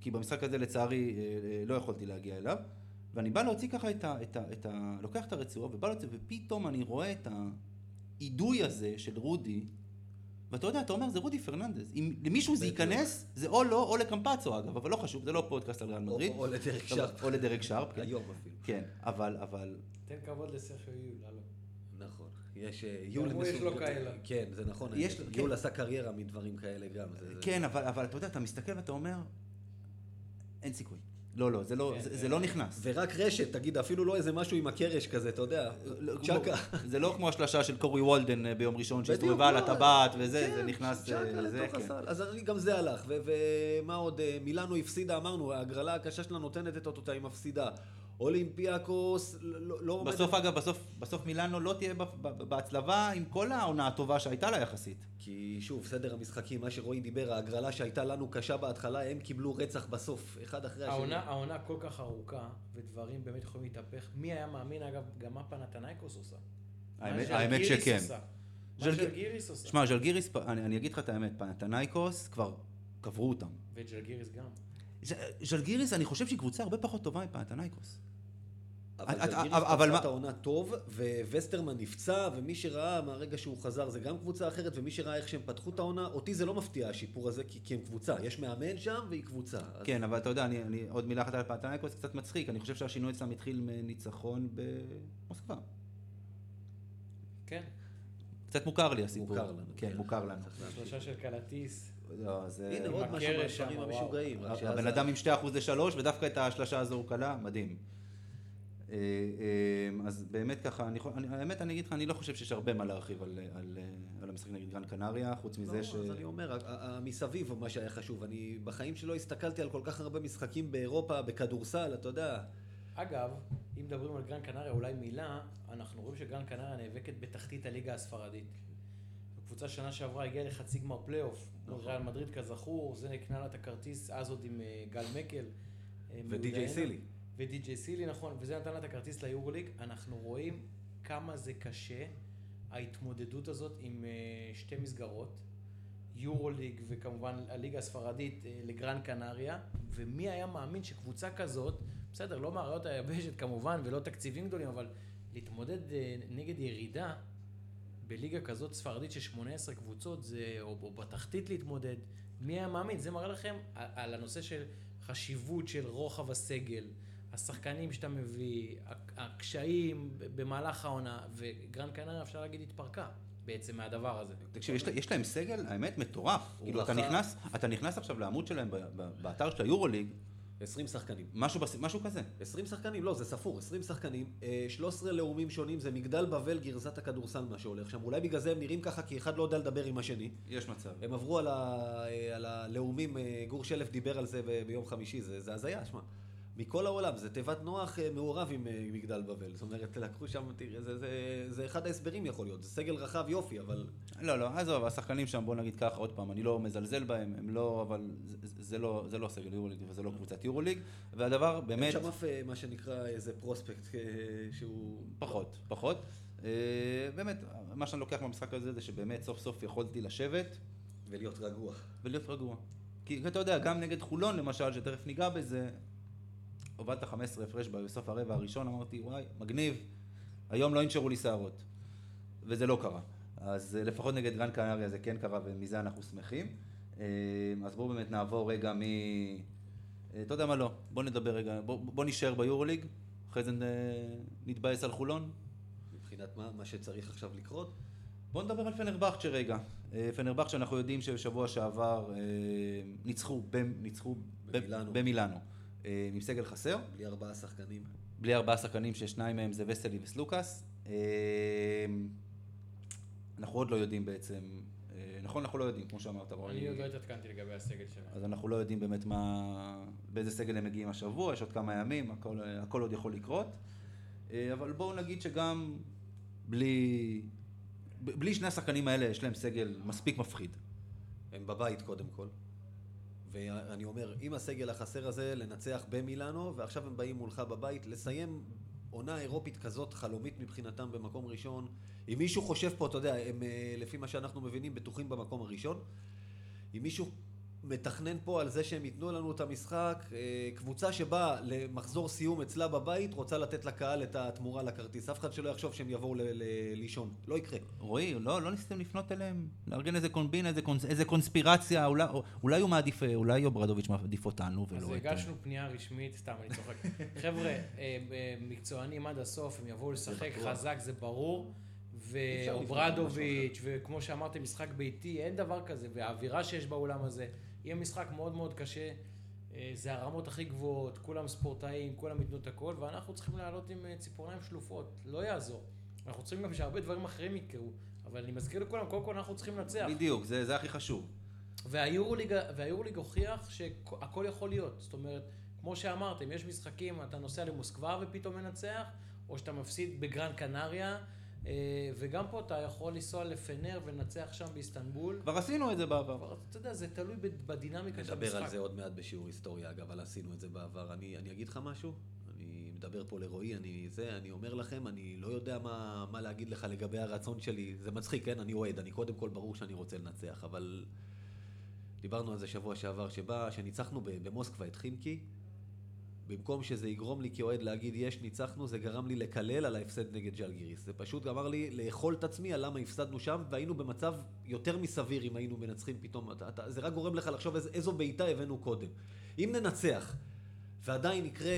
כי במשחק הזה לצערי אה, אה, לא יכולתי להגיע אליו. ואני בא להוציא ככה את ה... את ה, את ה לוקח את הרצועה ובא להוציא, ופתאום אני רואה את האידוי הזה של רודי, ואתה יודע, אתה אומר, זה רודי פרננדס. אם למישהו זה. ייכנס, זה או לא, או לקמפצו אגב, אבל לא חשוב, זה לא פודקאסט על ריאל או- מדריד. או לדרק טוב, שרפ. או לדרק שרפ, כן. היום אפילו. כן, אבל, אבל... תן כבוד לסרחיו יול, הלו. נכון. יש אה, יול הוא יש מסוג- לו כאלה. כן, זה נכון. יש- האמת. כן. יול עשה קריירה מדברים כאלה גם. כן, אבל, אבל אתה יודע, אתה מסתכל ואתה אומר, אין סיכוי. לא, לא, זה לא, כן, זה, זה- זה לא נכנס. ורק רשת, תגיד, אפילו לא איזה משהו עם הקרש כזה, אתה יודע. לא, צ'קה. כמו- זה לא כמו השלשה של קורי וולדן אה, ביום ראשון, שהסתובבה על לא, הטבעת וזה, כן, זה נכנס, צ'קה אה, זה, לתוך כן. הסל. אז אני- גם זה הלך. ו- ומה עוד? אה, מילאנו הפסידה, אמרנו, ההגרלה הקשה שלה נותנת את אותה, היא מפסידה. אולימפיאקוס, לא לא עומדת... בסוף, אגב, בסוף, בסוף מילאנו לא תהיה ב- ב- בהצלבה עם כל העונה הטובה שהייתה לה יחסית. כי שוב, סדר המשחקים, מה שרועי דיבר, ההגרלה שהייתה לנו קשה בהתחלה, הם קיבלו רצח בסוף, אחד אחרי השני. העונה, העונה כל כך ארוכה, ודברים באמת יכולים להתהפך. מי היה מאמין, אגב, גם מה פנתנייקוס עושה? האמת- האמת שכן. עושה? מה ז'לג- ז'לגיריס עושה? שמע, ז'לגיריס, אני, אני אגיד לך את האמת, פנתנייקוס כבר קברו אותם. וג'לגיריס גם. ז'לגיריס, אני חושב שהיא קבוצה הרבה פחות טובה מפנתנייקוס. אבל מה- את העונה טוב, וווסטרמן נפצע, ומי שראה מהרגע שהוא חזר זה גם קבוצה אחרת, ומי שראה איך שהם פתחו את העונה, אותי זה לא מפתיע השיפור הזה, כי, כי הם קבוצה. יש מאמן שם והיא קבוצה. אז כן, אבל אתה יודע, אני, אני עוד מילה אחת על פנתנייקוס, קצת מצחיק, אני חושב שהשינוי אצלם התחיל מניצחון במוסקבה. כן. קצת מוכר לי הסיפור. מוכר לנו. כן, מוכר לנו. שלושה של קלטיס. לא, זה... הנה עוד משהו וואו. המשוגעים. הבן אדם עם 2% ל-3, ודווקא את השלשה הזו הוא קלע, מדהים. אה, אה, אז באמת ככה, אני, אני, האמת אני אגיד לך, אני לא חושב שיש הרבה מה להרחיב על, על, על המשחק נגד גרן קנריה, חוץ מזה לא, ש... אז אני אומר, הוא מה שהיה חשוב. אני בחיים שלא הסתכלתי על כל כך הרבה משחקים באירופה, בכדורסל, אתה יודע. אגב, אם מדברים על גרן קנריה, אולי מילה, אנחנו רואים שגרן קנריה נאבקת בתחתית הליגה הספרדית. הקבוצה שנה שעברה הגיעה לחצי גמר פלייאוף, נכון. ריאל מדריד כזכור, זה הקנה לה את הכרטיס אז עוד עם אה, גל מקל. אה, ודי.ג'יי. סילי. ודי.ג'יי סילי, נכון, וזה נתן לה את הכרטיס ליורוליג. אנחנו רואים כמה זה קשה, ההתמודדות הזאת עם אה, שתי מסגרות, יורוליג וכמובן הליגה הספרדית אה, לגרן קנריה, ומי היה מאמין שקבוצה כזאת, בסדר, לא מאריות היבשת כמובן, ולא תקציבים גדולים, אבל להתמודד אה, נגד ירידה בליגה כזאת ספרדית של 18 קבוצות, זה, או, או בתחתית להתמודד, מי היה מאמין? זה מראה לכם על, על הנושא של חשיבות של רוחב הסגל, השחקנים שאתה מביא, הק- הקשיים במהלך העונה, וגרן קנריה אפשר להגיד התפרקה בעצם מהדבר הזה. תקשיב, יש, יש להם סגל, האמת, מטורף. כאילו, אתה נכנס, אתה נכנס עכשיו לעמוד שלהם ב- ב- באתר של היורוליג, 20 שחקנים. משהו, בס- משהו כזה. 20 שחקנים, לא, זה ספור, 20 שחקנים, אה, 13 לאומים שונים, זה מגדל בבל גרסת הכדורסל מה שהולך שם. אולי בגלל זה הם נראים ככה, כי אחד לא יודע לדבר עם השני. יש מצב. הם עברו על, ה, אה, על הלאומים, אה, גור שלף דיבר על זה ב- ביום חמישי, זה, זה הזיה, שמע. מכל העולם, זה תיבת נוח אה, מעורב עם, אה, עם מגדל בבל. זאת אומרת, לקחו שם, תראה, זה, זה, זה אחד ההסברים יכול להיות. זה סגל רחב יופי, אבל לא, לא, עזוב, השחקנים שם, בוא נגיד ככה, עוד פעם, אני לא מזלזל בהם, הם לא, אבל זה, זה, לא, זה לא סגל יורוליג וזה לא קבוצת יורוליג, והדבר באמת, אין שם אף, אה, מה שנקרא, איזה פרוספקט שהוא... פחות, פחות. באמת, מה שאני לוקח מהמשחק הזה זה שבאמת סוף סוף יכולתי לשבת ולהיות רגוע. ולהיות רגוע. כי אתה יודע, גם נגד חולון למשל, שתכף ניגע בזה, הובלת 15 הפרש בסוף הרבע הראשון, אמרתי, וואי, מגניב, היום לא ינשרו לי שערות. וזה לא קרה. אז אה, לפחות נגד גרן קנריה זה כן קרה, ומזה אנחנו שמחים. אה, אז בואו באמת נעבור רגע מ... אה, אתה יודע מה לא, בוא נדבר רגע, בוא, בוא נשאר ביורוליג, אחרי זה נתבאס על חולון. מבחינת מה, מה שצריך עכשיו לקרות. בואו נדבר על פנרבכצ'ה רגע. פנרבכצ'ה, אנחנו יודעים שבשבוע שעבר ניצחו, ניצחו במילאנו. במילאנו, עם סגל חסר, בלי ארבעה שחקנים. בלי ארבעה שחקנים ששניים מהם זה וסלי וסלוקאס. אה, אנחנו עוד לא יודעים בעצם, אה, נכון, אנחנו לא יודעים, כמו שאמרת. אני עוד לא התעדכנתי לגבי הסגל שלהם. אז אנחנו לא יודעים באמת מה, באיזה סגל הם מגיעים השבוע, יש עוד כמה ימים, הכל, הכל עוד יכול לקרות. אה, אבל בואו נגיד שגם בלי, בלי שני השחקנים האלה יש להם סגל מספיק מפחיד. הם בבית קודם כל. ואני אומר, עם הסגל החסר הזה, לנצח במילאנו, ועכשיו הם באים מולך בבית, לסיים עונה אירופית כזאת חלומית מבחינתם במקום ראשון. אם מישהו חושב פה, אתה יודע, הם אה, לפי מה שאנחנו מבינים, בטוחים במקום הראשון. אם מישהו מתכנן פה על זה שהם ייתנו לנו את המשחק, אה, קבוצה שבאה למחזור סיום אצלה בבית, רוצה לתת לקהל את התמורה לכרטיס. אף אחד שלא יחשוב שהם יבואו לישון. לא יקרה. רועי, לא, לא ניסיתם לפנות אליהם? לארגן איזה קומבינה, איזה, קונס, איזה קונספירציה, אולי, אולי הוא מעדיף, אולי אוברדוביץ' מעדיף אותנו ולא אז את... הגשנו פנייה רשמית, סתם, אני צוחק. חבר'ה, אה, אה, מקצוענים עד הסוף, הם יבואו לשחק. חזק, זה ברור. ואוברדוביץ', וכמו שאמרתי, משחק ביתי, אין דבר כזה, והאווירה שיש באולם הזה, יהיה משחק מאוד מאוד קשה. אה, זה הרמות הכי גבוהות, כולם ספורטאים, כולם ייתנו את הכל, ואנחנו צריכים לעלות עם אה, ציפורניים שלופות, לא יעזור. אנחנו צריכים גם שהרבה דברים אחרים יקרו, אבל אני מזכיר לכולם, קודם כל אנחנו צריכים לנצח. בדיוק, זה, זה הכי חשוב. והיורוליג, הוכיח שהכל יכול להיות. זאת אומרת, כמו שאמרתם, יש משחקים, אתה נוסע למוסקבה ופתאום מנצח, או שאתה מפסיד בגרן קנריה, וגם פה אתה יכול לנסוע לפנר ולנצח שם באיסטנבול. כבר עשינו את זה בעבר. אתה יודע, זה תלוי בדינמיקה של נדבר המשחק. על זה עוד מעט בשיעור היסטוריה, אגב, אבל עשינו את זה בעבר. אני, אני אגיד לך משהו? אני מדבר פה לרועי, אני זה, אני אומר לכם, אני לא יודע מה, מה להגיד לך לגבי הרצון שלי. זה מצחיק, כן? אני אוהד, אני קודם כל ברור שאני רוצה לנצח, אבל דיברנו על זה שבוע שעבר, שבא, שניצחנו במוסקבה את חימקי, במקום שזה יגרום לי כאוהד להגיד יש, ניצחנו, זה גרם לי לקלל על ההפסד נגד ג'לגיריס. זה פשוט גמר לי לאכול את עצמי על למה הפסדנו שם, והיינו במצב יותר מסביר אם היינו מנצחים פתאום. אתה, אתה, זה רק גורם לך לחשוב איז, איזו בעיטה הבאנו קודם. אם ננצח, ועדיין יקרה,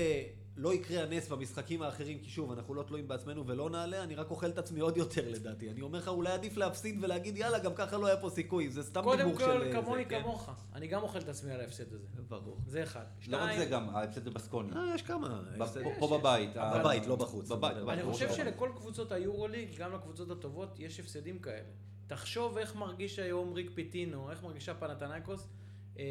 לא יקרה הנס במשחקים האחרים, כי שוב, אנחנו לא תלויים בעצמנו ולא נעלה, אני רק אוכל את עצמי עוד יותר לדעתי. אני אומר לך, אולי עדיף להפסיד ולהגיד, יאללה, גם ככה לא היה פה סיכוי. זה סתם קודם דיבור של... כל, אה, כמוני זה, כן. כמוך. אני גם אוכל את עצמי על ההפסד הזה. ברור. זה אחד. לא רק זה גם, ההפסד בבסקוניה. אה, יש כמה. פה- פה בבית. בבית, לא בחוץ. בבית, אני בבית. אני ברור חושב. שלכל קבוצות היורוליג, גם לקבוצות הטובות, יש הפסדים כאלה. תחשוב איך מרגיש היום ריק פיטינו, איך מרגישה פנתנייקוס, אה,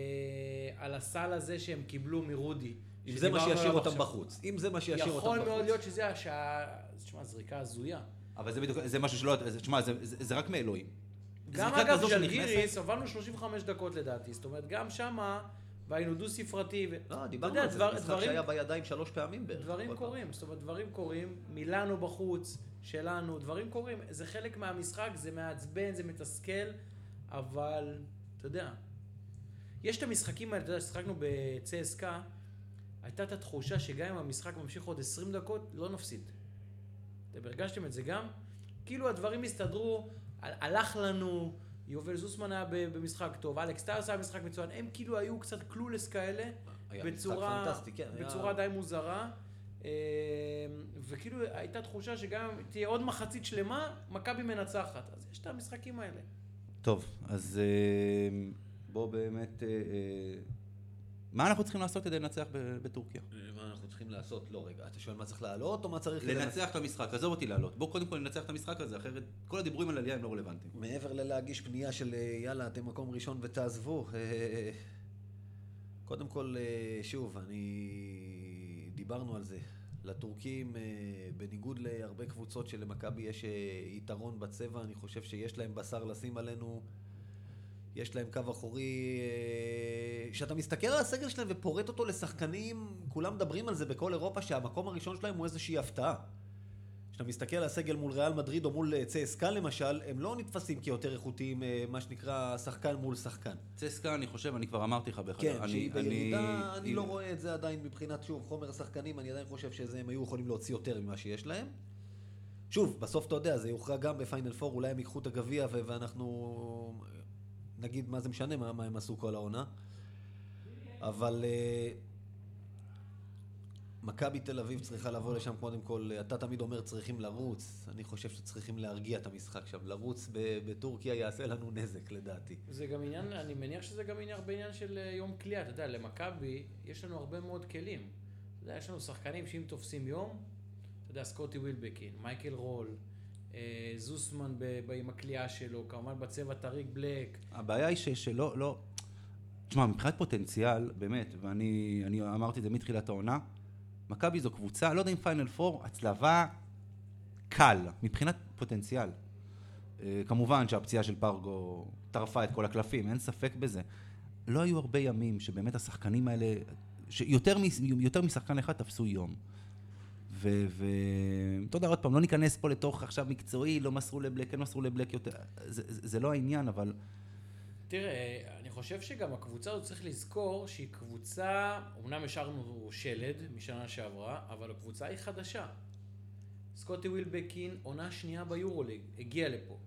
על הסל הזה שהם קיבלו מרודי. אם זה מה שישאיר אותם. בחוץ. אם זה מה שישאיר אותם בחוץ. יכול מאוד להיות שזה השעה, תשמע, זריקה הזויה. אבל זה בדיוק, זה משהו שלא, תשמע, זה- רק מאלוהים. גם אגב, ז'לגיריס, הובלנו 35 דקות לדעתי, זאת אומרת, גם שמה, והיינו דו-ספרתי. ו- לא, דיברנו על זה, דבר- זה משחק דברים- שהיה בידיים שלוש פעמים בערך. דברים כל פעם. קורים, זאת אומרת, דברים קורים, מילאנו בחוץ, שלנו, דברים קורים, זה חלק מהמשחק, זה מעצבן, זה מתסכל, אבל, אתה יודע, יש את המשחקים האלה, אתה יודע, ששיחקנו בצסקה, הייתה את התחושה שגם אם המשחק ממשיך עוד 20 דקות, לא נפסיד. אתם הרגשתם את זה גם? כאילו הדברים הסתדרו, הלך לנו, יובל זוסמן היה במשחק טוב, אלכס טיירס היה במשחק מצוין, הם כאילו היו קצת קלולס כאלה, היה בצורה, פנטסטי, כן. היה- בצורה די מוזרה. אה, וכאילו הייתה תחושה שגם אם תהיה עוד מחצית שלמה, מכבי מנצחת. אז יש את המשחקים האלה. טוב, אז אה, בוא באמת... אה, אה, מה אנחנו צריכים לעשות כדי לנצח ב- בטורקיה? מה אנחנו צריכים לעשות? לא, רגע, אתה שואל מה צריך לעלות או מה צריך לנצח את המשחק, עזוב אותי לעלות. בוא קודם כל ננצח את המשחק הזה, אחרת כל הדיבורים על עלייה הם לא רלוונטיים. מעבר ללהגיש פנייה של אה, יאללה, אתם מקום ראשון ותעזבו. אה, קודם כל, אה, שוב, אני... דיברנו על זה. לטורקים, אה, בניגוד להרבה קבוצות שלמכבי יש אה, יתרון בצבע, אני חושב שיש להם בשר לשים עלינו. יש להם קו אחורי, אה, כשאתה מסתכל על הסגל שלהם ופורט אותו לשחקנים, כולם מדברים על זה בכל אירופה, שהמקום הראשון שלהם הוא איזושהי הפתעה. כשאתה מסתכל על הסגל מול ריאל מדריד או מול אה, צסקה למשל, הם לא נתפסים כיותר איכותיים, אה, מה שנקרא, שחקן מול שחקן. צסקה, אני חושב, אני כבר אמרתי לך באחד. כן, אני- שהיא אני- בירידה, אני היא- לא רואה את זה עדיין מבחינת, שוב, חומר השחקנים, אני עדיין חושב שהם היו יכולים להוציא יותר ממה שיש להם. שוב, בסוף אתה יודע, זה יוכרע גם בפיינל פור, אולי הם ייקחו את הגביע ואנחנו נגיד מה זה משנה, מה, מה הם עשו כל העונה. אבל אה, מכבי תל אביב צריכה לבוא לשם קודם כל, אתה תמיד אומר צריכים לרוץ, אני חושב שצריכים להרגיע את המשחק שם. לרוץ בטורקיה יעשה לנו נזק לדעתי. זה גם עניין, אני מניח שזה גם עניין, הרבה עניין של אה, יום קליעה. אתה יודע, למכבי יש לנו הרבה מאוד קלעים. אתה יודע, יש לנו שחקנים שאם תופסים יום, אתה יודע, סקוטי ווילבקין, מייקל רול, זוסמן ב- עם הקליעה שלו, כמובן בצבע טאריק בלק. הבעיה היא ש- שלא, לא... תשמע, מבחינת פוטנציאל, באמת, ואני אני אמרתי את זה מתחילת העונה, מכבי זו קבוצה, לא יודע אם פיינל פור, הצלבה קל, מבחינת פוטנציאל. אה, כמובן שהפציעה של פרגו טרפה את כל הקלפים, אין ספק בזה. לא היו הרבה ימים שבאמת השחקנים האלה, שיותר מ- משחקן אחד תפסו יום. ואתה יודע, עוד פעם, לא ניכנס פה לתוך עכשיו מקצועי, לא מסרו לבלק, כן מסרו לבלק יותר, זה, לא העניין, אבל תראה, אני חושב שגם הקבוצה הזאת צריך לזכור שהיא קבוצה, אמנם השארנו שלד משנה שעברה, אבל הקבוצה היא חדשה. סקוטי ווילבקין, עונה שנייה ביורוליג, הגיע לפה.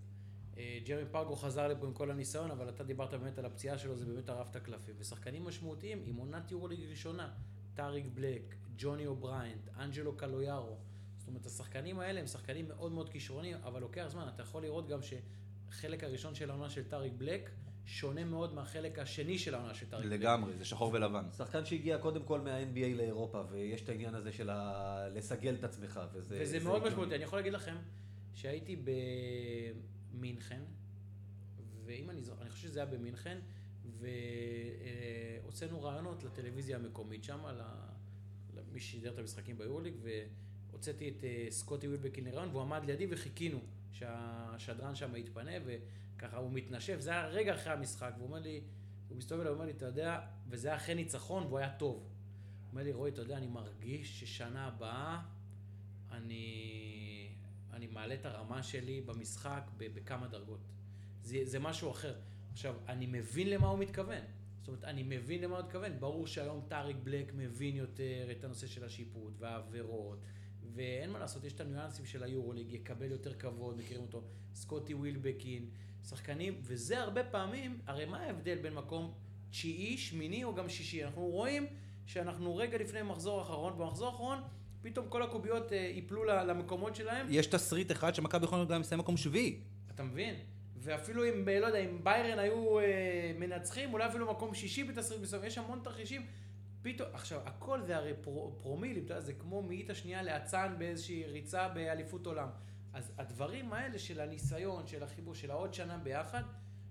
אה, ג'רמי פרגו חזר לפה עם כל הניסיון, אבל אתה דיברת באמת על הפציעה שלו, זה באמת טרף את הקלפים. ושחקנים משמעותיים עם עונת יורוליג ראשונה, טאריק בלק, ג'וני אובריינט, אנג'לו קלויארו. זאת אומרת, השחקנים האלה הם שחקנים מאוד מאוד כישרוניים, אבל לוקח זמן. אתה יכול לראות גם שחלק הראשון של העונה של טאריק בלק שונה מאוד מהחלק השני של העונה של טאריק בלק. לגמרי, זה שחור ולבן. שחקן שהגיע קודם כל מה-NBA לאירופה, ויש את העניין הזה של ה... לסגל את עצמך, וזה... וזה זה מאוד. משמעותי. אני יכול להגיד לכם שהייתי במינכן, ואם אני זוכר, אני חושב שזה היה במינכן, והוצאנו רעיונות לטלוויזיה המקומית שם, ל- למי ששידר את המשחקים ביורליג, והוצאתי את אה, סקוטי ווילבקין לרעיון, והוא עמד לידי וחיכינו שהשדרן שם יתפנה, וככה הוא מתנשף, זה היה רגע אחרי המשחק, והוא אומר לי, הוא מסתובב אליי, הוא אומר לי, אתה יודע, וזה היה אחרי ניצחון, והוא היה טוב. הוא אומר לי, רועי, אתה יודע, אני מרגיש ששנה הבאה אני, אני מעלה את הרמה שלי במשחק בכמה דרגות. זה, זה משהו אחר. עכשיו, אני מבין למה הוא מתכוון. זאת אומרת, אני מבין למה הוא מתכוון. ברור שהיום טאריק בלק מבין יותר את הנושא של השיפוט והעבירות, ואין מה לעשות, יש את הניואנסים של היורוליג, יקבל יותר כבוד, מכירים אותו, סקוטי ווילבקין, שחקנים, וזה הרבה פעמים, הרי מה ההבדל בין מקום תשיעי, שמיני או גם שישי? אנחנו רואים שאנחנו רגע לפני מחזור אחרון, במחזור האחרון פתאום כל הקוביות ייפלו למקומות שלהם. יש תסריט אחד שמכבי יכולים גם לסיים מקום שביעי. אתה מבין? ואפילו אם, לא יודע, אם ביירן היו אה, מנצחים, אולי אפילו מקום שישי בתסריט מסוים, יש המון תרחישים. פתאום, עכשיו, הכל זה הרי פר, פרומילים, אתה יודע, זה כמו מאית השנייה לאצן באיזושהי ריצה באליפות עולם. אז הדברים האלה של הניסיון, של החיבור, של העוד שנה ביחד,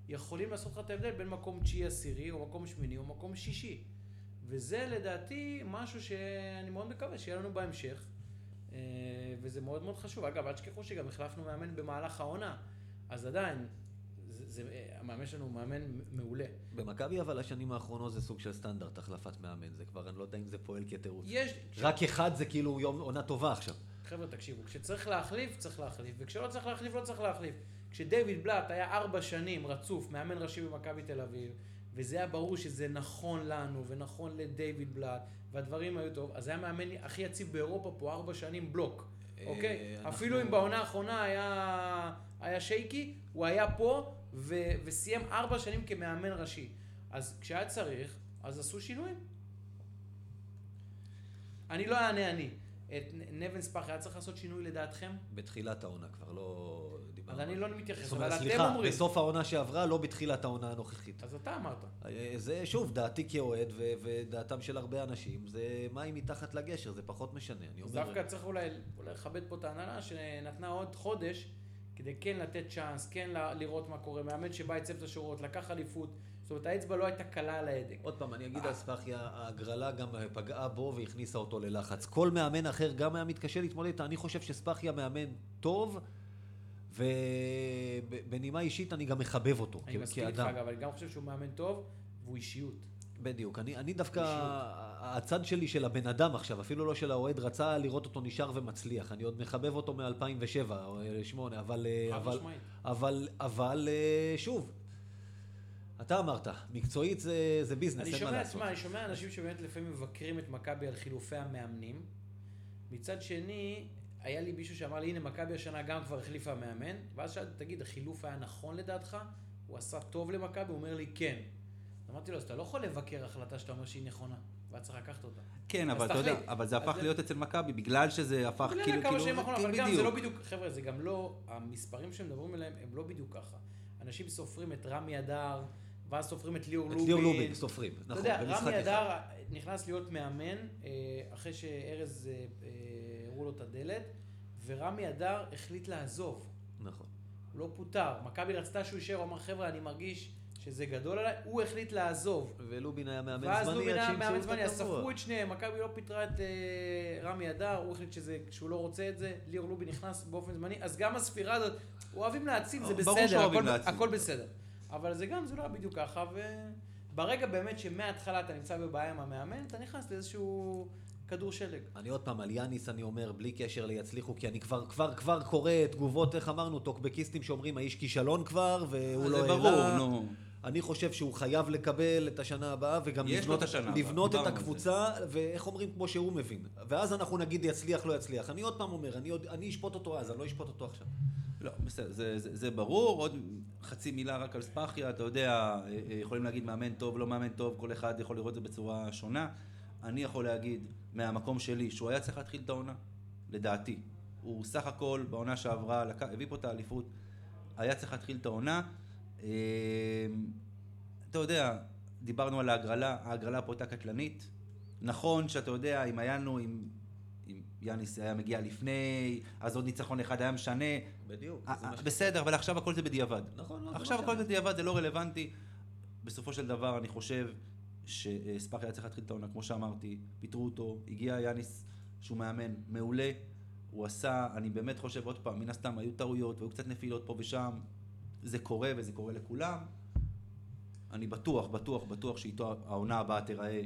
יכולים לעשות לך את ההבדל בין מקום תשיעי עשירי, או מקום שמיני, או מקום שישי. וזה לדעתי משהו שאני מאוד מקווה שיהיה לנו בהמשך, אה, וזה מאוד מאוד חשוב. אגב, אל תשכחו שגם החלפנו מאמן במהלך העונה, אז עדיין, זה, המאמן שלנו הוא מאמן מעולה. במכבי אבל השנים האחרונות זה סוג של סטנדרט, החלפת מאמן, זה כבר, אני לא יודע אם זה פועל כתירוץ. יש... רק ש... אחד זה כאילו יום עונה טובה עכשיו. חבר'ה, תקשיבו, כשצריך להחליף, צריך להחליף, וכשלא צריך להחליף, לא צריך להחליף. כשדייוויד בלאט היה ארבע שנים רצוף מאמן ראשי במכבי תל אביב, וזה היה ברור שזה נכון לנו, ונכון לדייוויד בלאט, והדברים היו טוב, אז היה מאמן הכי יציב באירופה פה, ארבע שנים בלוק, אה, אוקיי? אנחנו... אפילו אם בעונה האחרונה היה, היה שייקי, הוא היה פה, ו... וסיים ארבע שנים כמאמן ראשי. אז כשהיה צריך, אז עשו שינויים. אני לא אענה אני. את נבן ספאח היה צריך לעשות שינוי לדעתכם? בתחילת העונה כבר, לא דיברנו. אז אני לא מתייחס, אבל אתם אומרים. סליחה, בסוף העונה שעברה, לא בתחילת העונה הנוכחית. אז אתה אמרת. אה, זה, שוב, דעתי כאוהד ודעתם של הרבה אנשים, זה מים מתחת לגשר, זה פחות משנה. אז דווקא צריך אולי לכבד פה את ההנהלה שנתנה עוד חודש, כדי כן לתת צ'אנס, כן לראות מה קורה, מאמן שבא יצב את השורות, לקח אליפות. זאת אומרת, האצבע לא הייתה קלה על ההדק. עוד פעם, אני אגיד על ספאחיה, ההגרלה גם פגעה בו והכניסה אותו ללחץ. כל מאמן אחר גם היה מתקשה להתמודד איתה. אני חושב שספאחיה מאמן טוב, ובנימה אישית אני גם מחבב אותו. אני מסכים איתך, אגב, אני גם חושב שהוא מאמן טוב, והוא אישיות. בדיוק. אני, אני דווקא, הצד שלי של הבן אדם עכשיו, אפילו לא של האוהד, רצה לראות אותו נשאר ומצליח. אני עוד מחבב אותו מ-2007 או 2008, אבל, אבל, אבל, אבל, שוב, אתה אמרת, מקצועית זה, זה ביזנס, אין מה לעשות. אני שומע אנשים שבאמת לפעמים מבקרים את מכבי על חילופי המאמנים. מצד שני, היה לי מישהו שאמר לי, הנה, מכבי השנה גם כבר החליפה מאמן, ואז שאלתי, תגיד, החילוף היה נכון לדעתך? הוא עשה טוב למכבי? הוא אומר לי, כן. אמרתי לו, אז אתה לא יכול לבקר החלטה שאתה אומר שהיא נכונה, ואז צריך לקחת אותה. כן, אבל אתה יודע, אבל זה הפך להיות אצל מכבי, בגלל שזה הפך כאילו, כאילו, כמה שנים אחרונות, אבל גם זה לא בדיוק, חבר'ה, זה גם לא, המספרים שמדברים עליהם הם לא בדיוק ככה. אנשים סופרים את רמי אדר, ואז סופרים את ליאור לובין. את ליאור לובין סופרים, נכון, אתה יודע, רמי אדר נכנס להיות מאמן, אה, אחרי שארז אה, אה, הראו לו את הדלת, ורמי אדר החליט לעזוב. נכון. הוא לא פוטר. מכבי רצתה שהוא יישאר, הוא אמר, חבר'ה, אני מרגיש שזה גדול עליי, הוא החליט לעזוב. ולובין היה מאמן זמני, ואז לובין היה מאמן זמני, אז ספרו את שניהם, מכבי לא פיטרה את רמי אדר, הוא החליט שזה, שהוא לא רוצה את זה, ליאור לובין נכנס באופן זמני, אז גם הספירה הזאת, אוהבים להציל, זה בסדר, הכל, הכל בסדר. אבל זה גם, זה לא היה בדיוק ככה, וברגע באמת שמההתחלה אתה נמצא בבעיה עם המאמן, אתה נכנס לאיזשהו כדור שלג. אני עוד פעם, על יאניס אני אומר, בלי קשר ליצליחו, כי אני כבר, כבר, כבר קורא תגובות, איך אמרנו, טוקבקיסטים שאומרים, האיש כישלון כבר, והוא לא העלה. זה ברור, נו. אני חושב שהוא חייב לקבל את השנה הבאה, וגם לבנות, את, לבנות את הקבוצה, ואיך אומרים, כמו שהוא מבין. ואז אנחנו נגיד יצליח, לא יצליח. אני עוד פעם אומר, אני, עוד, אני אשפוט אותו אז, אני לא אשפוט אותו עכשיו. לא, בסדר, זה, זה, זה ברור. עוד חצי מילה רק על ספאחיה, אתה יודע, אה, אה, יכולים להגיד מאמן טוב, לא מאמן טוב, כל אחד יכול לראות את זה בצורה שונה. אני יכול להגיד, מהמקום שלי, שהוא היה צריך להתחיל את העונה, לדעתי. הוא סך הכל, בעונה שעברה. הביא פה את האליפות, היה צריך להתחיל את העונה. אה, אתה יודע, דיברנו על ההגרלה, ההגרלה פה הייתה קטלנית. נכון שאתה יודע, אם היה לנו, אם יאניס היה מגיע לפני, אז עוד ניצחון אחד היה משנה. בדיוק. בסדר, אבל עכשיו הכל זה בדיעבד. נכון, לא, עכשיו הכל זה בדיעבד, זה לא רלוונטי. בסופו של דבר, אני חושב שספאחי היה צריך להתחיל את העונה, כמו שאמרתי, פיטרו אותו, הגיע יאניס, שהוא מאמן מעולה, הוא עשה, אני באמת חושב, עוד פעם, מן הסתם היו טעויות והיו קצת נפילות פה ושם, זה קורה וזה קורה לכולם. אני בטוח, בטוח, בטוח שאיתו העונה הבאה תיראה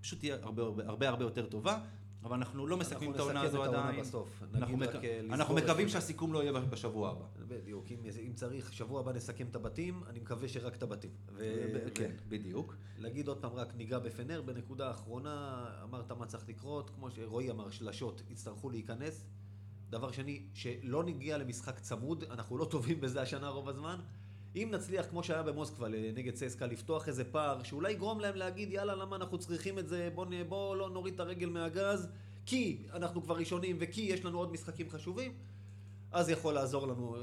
פשוט תהיה הרבה הרבה, הרבה הרבה יותר טובה. אבל אנחנו לא מסכמים את אנחנו העונה נסכם הזו את העונה עדיין. בסוף. אנחנו מק- אה, אנחנו מקווים. שהסיכום לא יהיה בשבוע הבא. בדיוק, אם, אם צריך, שבוע הבא נסכם את הבתים, אני מקווה שרק את הבתים. ו- ב- כן, בדיוק. להגיד עוד פעם, רק ניגע בפנר, בנקודה האחרונה, אמרת מה צריך לקרות, כמו שרועי אמר, שלשות יצטרכו להיכנס. דבר שני, שלא נגיע למשחק צמוד, אנחנו לא טובים בזה השנה רוב הזמן. אם נצליח, כמו שהיה במוסקבה נגד צסקה, לפתוח איזה פער, שאולי יגרום להם להגיד, יאללה, למה אנחנו צריכים את זה, בוא, נ- בוא לא נוריד את הרגל מהגז, כי אנחנו כבר ראשונים וכי יש לנו עוד משחקים חשובים, אז יכול לעזור לנו, אה,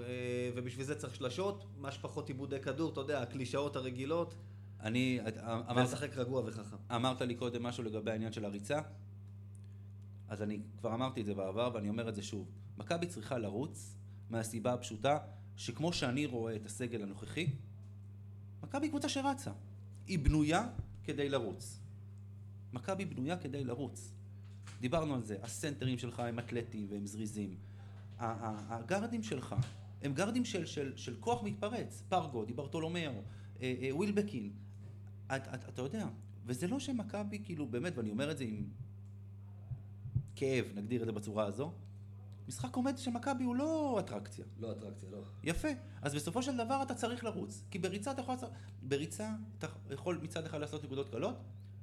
ובשביל זה צריך שלשות, מה שפחות עיבודי כדור, אתה יודע, הקלישאות הרגילות, אני, אמרת, ולשחק רגוע וחכם. אמרת לי קודם משהו לגבי העניין של הריצה, אז אני כבר אמרתי את זה בעבר ואני אומר את זה שוב. מכבי צריכה לרוץ מהסיבה הפשוטה שכמו שאני רואה את הסגל הנוכחי, מכבי קבוצה שרצה. היא בנויה כדי לרוץ. מכבי בנויה כדי לרוץ. דיברנו על זה, הסנטרים שלך הם אתלטיים והם זריזים. הגארדים שלך הם גארדים של, של, של כוח מתפרץ. פרגו, דיברטולומיאו, אה, אה, ווילבקין. את, את, אתה יודע, וזה לא שמכבי, כאילו, באמת, ואני אומר את זה עם כאב, נגדיר את זה בצורה הזו, משחק עומד של מכבי הוא לא אטרקציה. לא אטרקציה, לא. יפה. אז בסופו של דבר אתה צריך לרוץ. כי בריצה אתה יכול. בריצה אתה יכול מצד אחד לעשות נקודות קלות,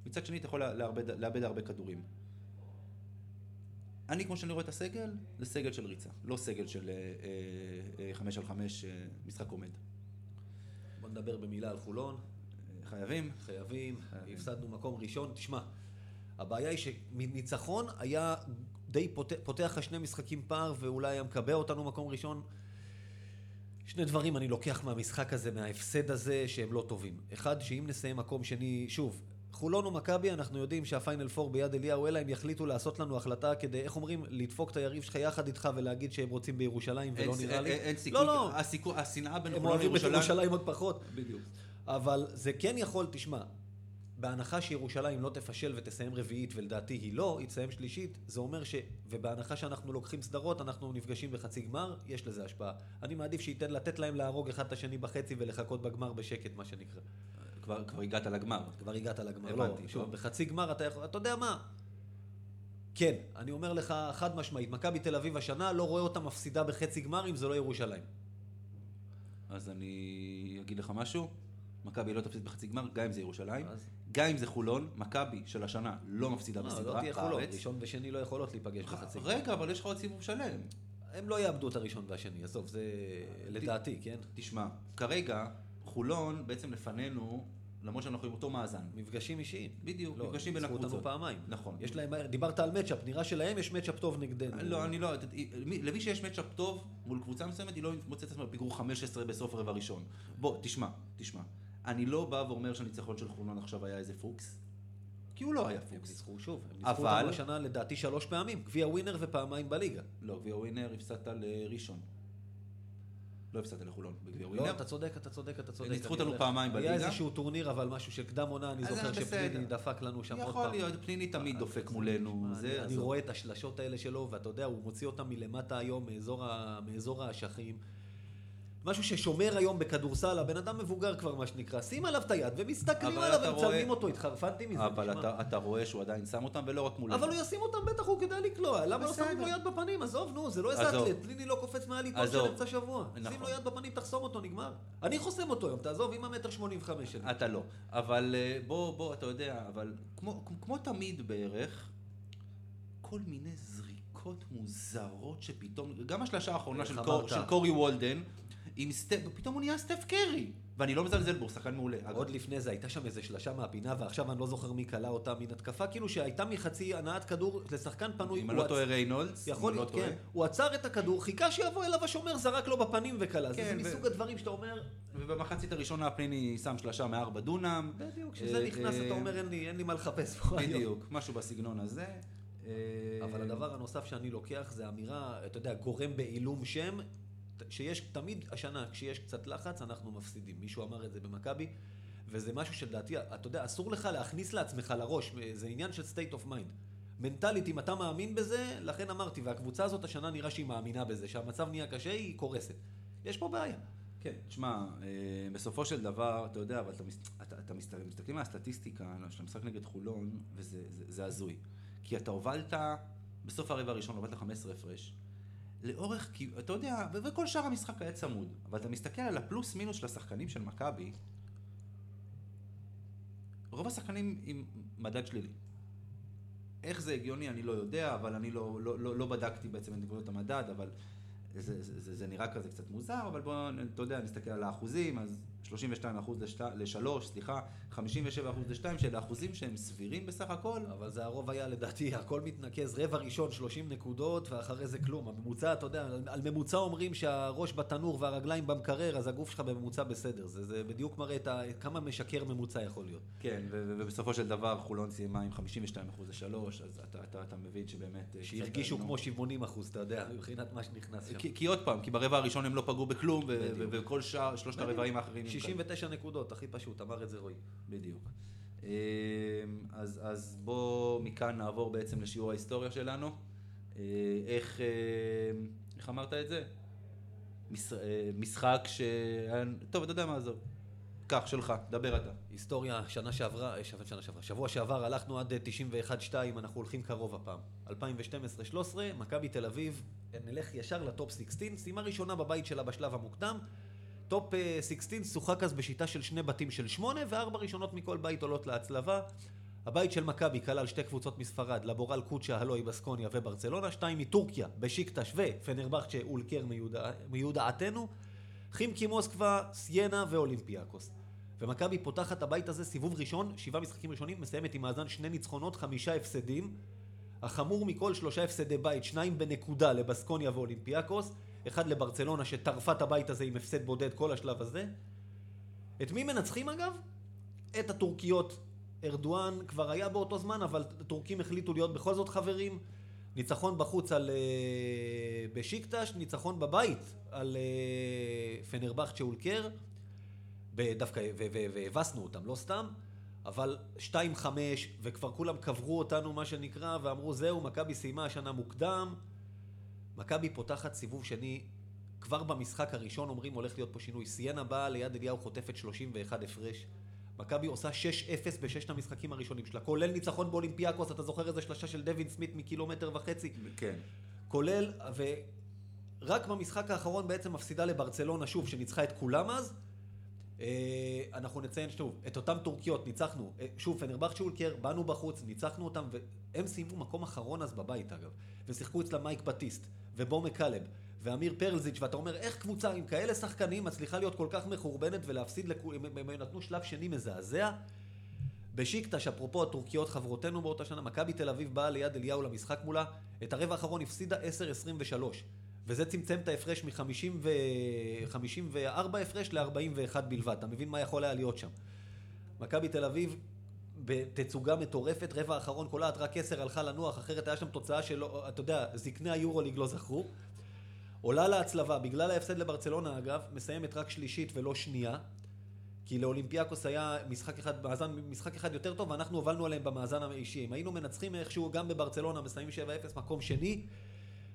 מצד שני אתה יכול לאבד, לאבד הרבה כדורים. אני, כמו שאני רואה את הסגל, זה סגל של ריצה, לא סגל של אה, אה, אה, חמש על חמש אה, משחק עומד. בוא נדבר במילה על חולון. אה, חייבים? חייבים, חייבים. הפסדנו מקום ראשון. תשמע, הבעיה היא שניצחון היה די פותח, פותח לך שני משחקים פער ואולי היה מקבע אותנו מקום ראשון. שני דברים אני לוקח מהמשחק הזה, מההפסד הזה, שהם לא טובים. אחד, שאם נסיים מקום שני, שוב, חולון ומכבי, אנחנו יודעים שהפיינל פור ביד אליהו, אלא הם יחליטו לעשות לנו החלטה כדי, איך אומרים, לדפוק את היריב שלך יחד איתך ולהגיד שהם רוצים בירושלים, ולא אין- נראה לי. אין, אין סיכוי, לא, לא, הסיכוי, השנאה בין הם חולון אוהבים את לירושלים... ירושלים עוד פחות. בדיוק. אבל זה כן יכול, תשמע, בהנחה שירושלים לא תפשל ותסיים רביעית, ולדעתי היא לא, היא תסיים שלישית, זה אומר ש... ובהנחה שאנחנו לוקחים סדרות, אנחנו נפגשים בחצי גמר, יש לזה השפעה. אני מעדיף שייתן לתת להם להרוג אחד את השני בחצי ולחכות בגמר בשקט, מה שנקרא. כבר, כבר הגעת לגמר. כבר הגעת לגמר. הבנתי, לא, שוב, טוב. בחצי גמר אתה יכול... אתה יודע מה? כן, אני אומר לך חד משמעית, מכבי תל אביב השנה לא רואה אותה מפסידה בחצי גמר אם זה לא ירושלים. אז אני אגיד לך משהו, מכבי לא תפסיד בחצי גמר, גם אם זה ירושלים. אז? גם אם זה חולון, מכבי של השנה לא מפסידה לא, בסדרה לא תהיה חולון. ראשון ושני לא יכולות להיפגש בחצי גמר. רגע, אבל יש לך עוד סיבוב שלם. הם לא יאבדו את הראשון והשני, עזוב, זה לדעתי, כן? תשמע, כרגע חולון בעצם לפנינו, למרות שאנחנו עם אותו מאזן. מפגשים אישיים. בדיוק, לא, מפגשים בין ניצחו אותנו הקבוצות. פעמיים. נכון. יש להם, דיברת על מצ'אפ, נראה שלהם יש מצ'אפ טוב נגדנו. לא, אני לא, מי- למי שיש מצ'אפ טוב מול קבוצה מסוימת, היא לא מוצאת את עצמה בפיגור 15 בסוף הרבע ראשון. בוא, תשמע, תשמע. אני לא בא ואומר שהניצחון של חולון עכשיו היה איזה פוקס, כי הוא לא היה הם פוקס. ניצחו שוב. הם ניצחו אבל- אותנו השנה לדעתי שלוש פעמים. גביע ווינר ופעמיים בליגה. לא, גביע ווינר הפסדת לראשון. לא הפסדת לחולון בגביע לא, ווינר. אתה צודק, אתה צודק, אתה צודק. ניצחו אותנו פעמיים בליגה. היה איזשהו טורניר, אבל משהו של קדם עונה, אני זוכר בסדר. דפק לנו שם עוד יכול פעם. להיות, פניני תמיד דופק מולנו. אני-. רואה את השלשות האלה שלו, ואתה יודע, הוא מוציא אותם מלמטה היום, מאזור האשכים. משהו ששומר היום בכדורסל, הבן אדם מבוגר כבר, מה שנקרא, שים עליו את היד ומסתכלים עליו ומצלמים רואה- אותו, התחרפנתי מזה, אבל. אתה, אתה רואה שהוא עדיין שם אותם, ולא רק מולנו. אבל הוא ישים אותם, בטח הוא כדאי לקלוע, למה לא. שמים לו יד בפנים? עזוב, נו, זה לא איזה. אתלט, פליני לא קופץ מעל עיתון של. אמצע שבוע. שים נכון. לו יד בפנים, תחסום אותו, נגמר. אני חוסם אותו היום, תעזוב, עם המטר שמונים וחמש שלי. אתה לא. אבל אה, בוא, בוא, אתה יודע, אבל כמו, כמו תמיד בערך, כל מיני זריקות מוזרות שפתאום, גם השלושה האחרונה של, אמרת? קור, של קורי וולדן, עם סטפ, פתאום הוא נהיה סטף קרי. ואני לא מזלזל בו, שחקן מעולה. אגב. עוד לפני זה הייתה שם איזה שלשה מהפינה, ועכשיו אני לא זוכר מי קלע אותה, מין התקפה כאילו שהייתה מחצי הנעת כדור לשחקן פנוי. אם הוא אני לא טועה ריינולדס, יכול אם אני להיות, לא טועה. כן. הוא עצר את הכדור, חיכה שיבוא אליו השומר, זרק לו בפנים וקלע. זה כן, זה ו- מסוג הדברים שאתה אומר, ובמחצית הראשונה פניני שם שלושה מארבע דונם. בדיוק, כשזה אה, נכנס אה, אתה אומר אין לי אין לי מה לחפש פה היום. בדיוק, משהו בסגנון הזה. אה, אבל הדבר הנוסף שאני לוקח זה אמירה, אתה יודע, גורם בעילום שם, שיש תמיד השנה, כשיש קצת לחץ, אנחנו מפסידים. מישהו אמר את זה במכבי, וזה משהו שלדעתי, אתה יודע, אסור לך להכניס לעצמך לראש, זה עניין של state of mind. מנטלית, אם אתה מאמין בזה, לכן אמרתי, והקבוצה הזאת השנה נראה שהיא מאמינה בזה, שהמצב נהיה קשה, היא קורסת. יש פה בעיה. כן, תשמע, אה, בסופו של דבר, אתה יודע, אבל אתה, אתה, אתה מסתכל, מסתכלים על הסטטיסטיקה של המשחק נגד חולון, וזה זה, זה הזוי. כי אתה הובלת, בסוף הרבע הראשון הובלת 15 הפרש. לאורך, כי אתה יודע, וכל שאר המשחק היה צמוד, אבל אתה מסתכל על הפלוס מינוס של השחקנים של מכבי, רוב השחקנים עם מדד שלילי. איך זה הגיוני אני לא יודע, אבל אני לא, לא, לא, לא בדקתי בעצם את נקודות המדד, אבל זה, זה, זה, זה נראה כזה קצת מוזר, אבל בואו, אתה יודע, נסתכל על האחוזים, אז 32 אחוז לשלוש, סליחה, 57 אחוז לשתיים, שאלה אחוזים שהם סבירים בסך הכל. אבל זה הרוב היה לדעתי, הכל מתנקז, רבע ראשון 30 נקודות, ואחרי זה כלום. הממוצע, אתה יודע, על, על ממוצע אומרים שהראש בתנור והרגליים במקרר, אז הגוף שלך בממוצע בסדר. זה, זה בדיוק מראה את ה, כמה משקר ממוצע יכול להיות. כן, ו- ובסופו של דבר חולון סיימה עם 52 אחוז לשלוש, אז אתה, אתה, אתה מבין שבאמת... אה, שהרגישו כמו נו, 80 אחוז, אתה יודע, מבחינת מה שנכנס שם. כי, כי עוד פעם, כי ברבע הראשון הם לא פגעו בכלום. וכל שאר, שלושת. הרבעים האחרים... הם כאלה. 69 נקודות, הכי פשוט, אמר את זה רועי. בדיוק. אמ, אז, אז בואו מכאן נעבור בעצם לשיעור ההיסטוריה שלנו. אה, איך, אה, איך אמרת את זה? אה, משחק ש... טוב, אתה יודע מה, עזוב. קח, שלך, דבר אתה. היסטוריה, שנה שעברה, שנה, שעברה, שבוע שעבר הלכנו עד 91-2, אנחנו הולכים קרוב הפעם. 2012-13, מכבי תל אביב, נלך ישר ל top 16, סיימה ראשונה בבית שלה בשלב המוקדם. top אה, 16 שוחק אז בשיטה של שני בתים של שמונה, וארבע ראשונות מכל בית עולות להצלבה. הבית של מכבי כלל שתי קבוצות מספרד, לבורל קוצ'ה, הלוא היא בסקוניה וברצלונה, שתיים מטורקיה, בשיקטש ופנרבכצ'ה אולקר מיודע- מיודעתנו, חימקי מוסקבה, סיינה ואולימפיאקוס. ומכבי פותחת הבית הזה סיבוב ראשון, שבעה משחקים ראשונים, מסיימת עם מאזן שני ניצחונות, חמישה הפסדים. החמור מכל שלושה הפסדי בית, שניים בנקודה לבסקוניה ואולימפיאקוס, אחד לברצלונה שטרפה את הבית הזה עם הפסד בודד כל השלב הזה. את מי מנצחים אגב? את הטורקיות. ארדואן כבר היה באותו זמן, אבל הטורקים החליטו להיות בכל זאת חברים. ניצחון בחוץ על אה, בשיקטש, ניצחון בבית על אה, פנרבכצ'ה אולקר. ב- דווקא, והבסנו אותם, לא סתם, אבל 2-5, וכבר כולם קברו אותנו, מה שנקרא, ואמרו, זהו, מכבי סיימה השנה מוקדם. מכבי פותחת סיבוב שני, כבר במשחק הראשון אומרים, הולך להיות פה שינוי. סיינה באה ליד אליהו חוטפת 31 הפרש. מכבי עושה 6-0 בששת המשחקים הראשונים שלה, כולל ניצחון באולימפיאקוס, אתה זוכר איזה שלושה של דויד סמית מקילומטר וחצי? כן. כולל, ורק במשחק האחרון בעצם מפסידה לברצלונה שוב, שניצחה את כולם אז. אה, אנחנו נציין שוב, את אותם טורקיות ניצחנו, אה, שוב, פנרבכצ'ה אולקר, באנו בחוץ, ניצחנו אותם, והם סיימו מקום אחרון אז בבית אגב, ושיחקו אצלם מייק בטיסט, ובו מקלב, ואמיר פרלזיץ', ואתה אומר, איך קבוצה עם כאלה שחקנים מצליחה להיות כל כך מחורבנת ולהפסיד, לכו- הם, נתנו שלב שני מזעזע. בשיקטש, אפרופו הטורקיות חברותינו באותה שנה, מכבי תל אביב באה ליד אליהו למשחק מולה, את הרבע האחרון הפסידה 10-23, וזה צמצם את ההפרש מ-54 הפרש ל-41 בלבד, אתה מבין מה יכול היה להיות שם. מכבי תל אביב בתצוגה מטורפת, רבע האחרון קולעת רק 10 הלכה לנוח, אחרת היה שם תוצאה שלא, אתה יודע, זקני היורוליג לא זכרו. עולה להצלבה, בגלל ההפסד לברצלונה אגב, מסיימת רק שלישית ולא שנייה. כי לאולימפיאקוס היה משחק אחד, מאזן, משחק אחד יותר טוב, ואנחנו הובלנו עליהם במאזן האישי. אם היינו מנצחים איכשהו גם בברצלונה, מסיימים 7-0, מקום שני.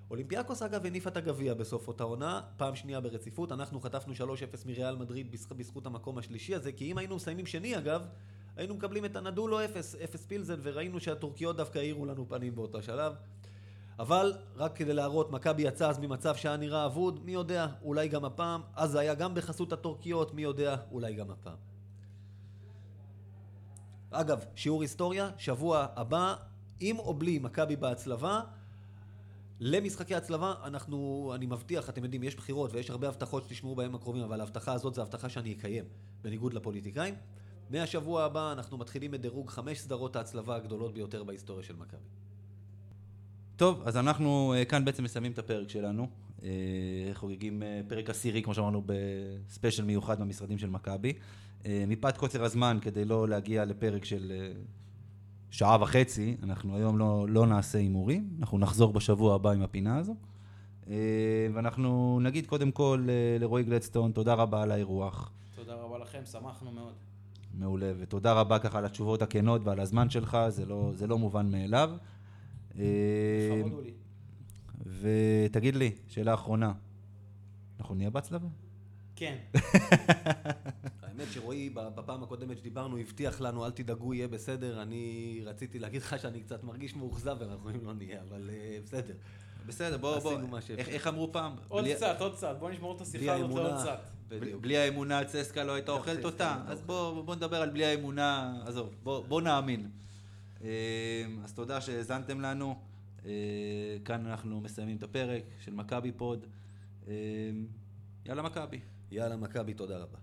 אולימפיאקוס אגב הניפה את הגביע בסוף אותה עונה, פעם שנייה ברציפות, אנחנו חטפנו 3-0 מריאל מדריד בזכ- בזכות המקום השלישי הזה, כי אם היינו מסיימים שני אגב, היינו מקבלים את הנדולו 0, 0 פילזן, וראינו שהטורקיות דווקא האירו לנו פנים באותו שלב. אבל רק כדי להראות, מכבי יצא אז ממצב שהיה נראה אבוד, מי יודע, אולי גם הפעם. אז זה היה גם בחסות הטורקיות, מי יודע, אולי גם הפעם. אגב, שיעור היסטוריה, שבוע הבא, עם או בלי מכבי בהצלבה, למשחקי הצלבה, אנחנו, אני מבטיח, אתם יודעים, יש בחירות ויש הרבה הבטחות שתשמעו בימים הקרובים, אבל ההבטחה הזאת זו הבטחה שאני אקיים, בניגוד לפוליטיקאים. מהשבוע הבא אנחנו מתחילים את דירוג חמש סדרות ההצלבה הגדולות ביותר בהיסטוריה של מכבי. טוב, אז אנחנו אה, כאן בעצם מסיימים את הפרק שלנו. אה, חוגגים אה, פרק עשירי, כמו שאמרנו, בספיישל מיוחד במשרדים של מכבי. מפאת קוצר הזמן, כדי לא להגיע לפרק של שעה וחצי, אנחנו היום לא, לא נעשה הימורים, אנחנו נחזור בשבוע הבא עם הפינה הזו. ואנחנו נגיד קודם כל לרועי גלדסטון, תודה רבה על האירוח. תודה רבה לכם, שמחנו מאוד. מעולה, ותודה רבה ככה על התשובות הכנות ועל הזמן שלך, זה לא, זה לא מובן מאליו. אה. ותגיד לי, שאלה אחרונה, אנחנו נהיה בהצלבה? כן. האמת האמת שרועי, בפעם הקודמת שדיברנו, הבטיח לנו, אל תדאגו, יהיה בסדר. אני רציתי להגיד לך שאני קצת מרגיש מאוכזב, ואנחנו לא נהיה, אבל אה, בסדר. בסדר, בוא, בוא, עשינו מה שאפשר. איך, איך אמרו פעם? עוד בלי- קצת, עוד קצת, בוא נשמור את השיחה הזאת לעוד. קצת. בלי, בדיוק. בלי האמונה צסקה לא הייתה אוכלת צסקה אותה, לא אז בוא, בוא נדבר על בלי האמונה, עזוב, בוא, בוא נאמין. אה, אז תודה שהאזנתם לנו, אה, כאן אנחנו מסיימים את הפרק של מכבי פוד. אה, יאללה מכבי. יאללה, מכבי, תודה רבה.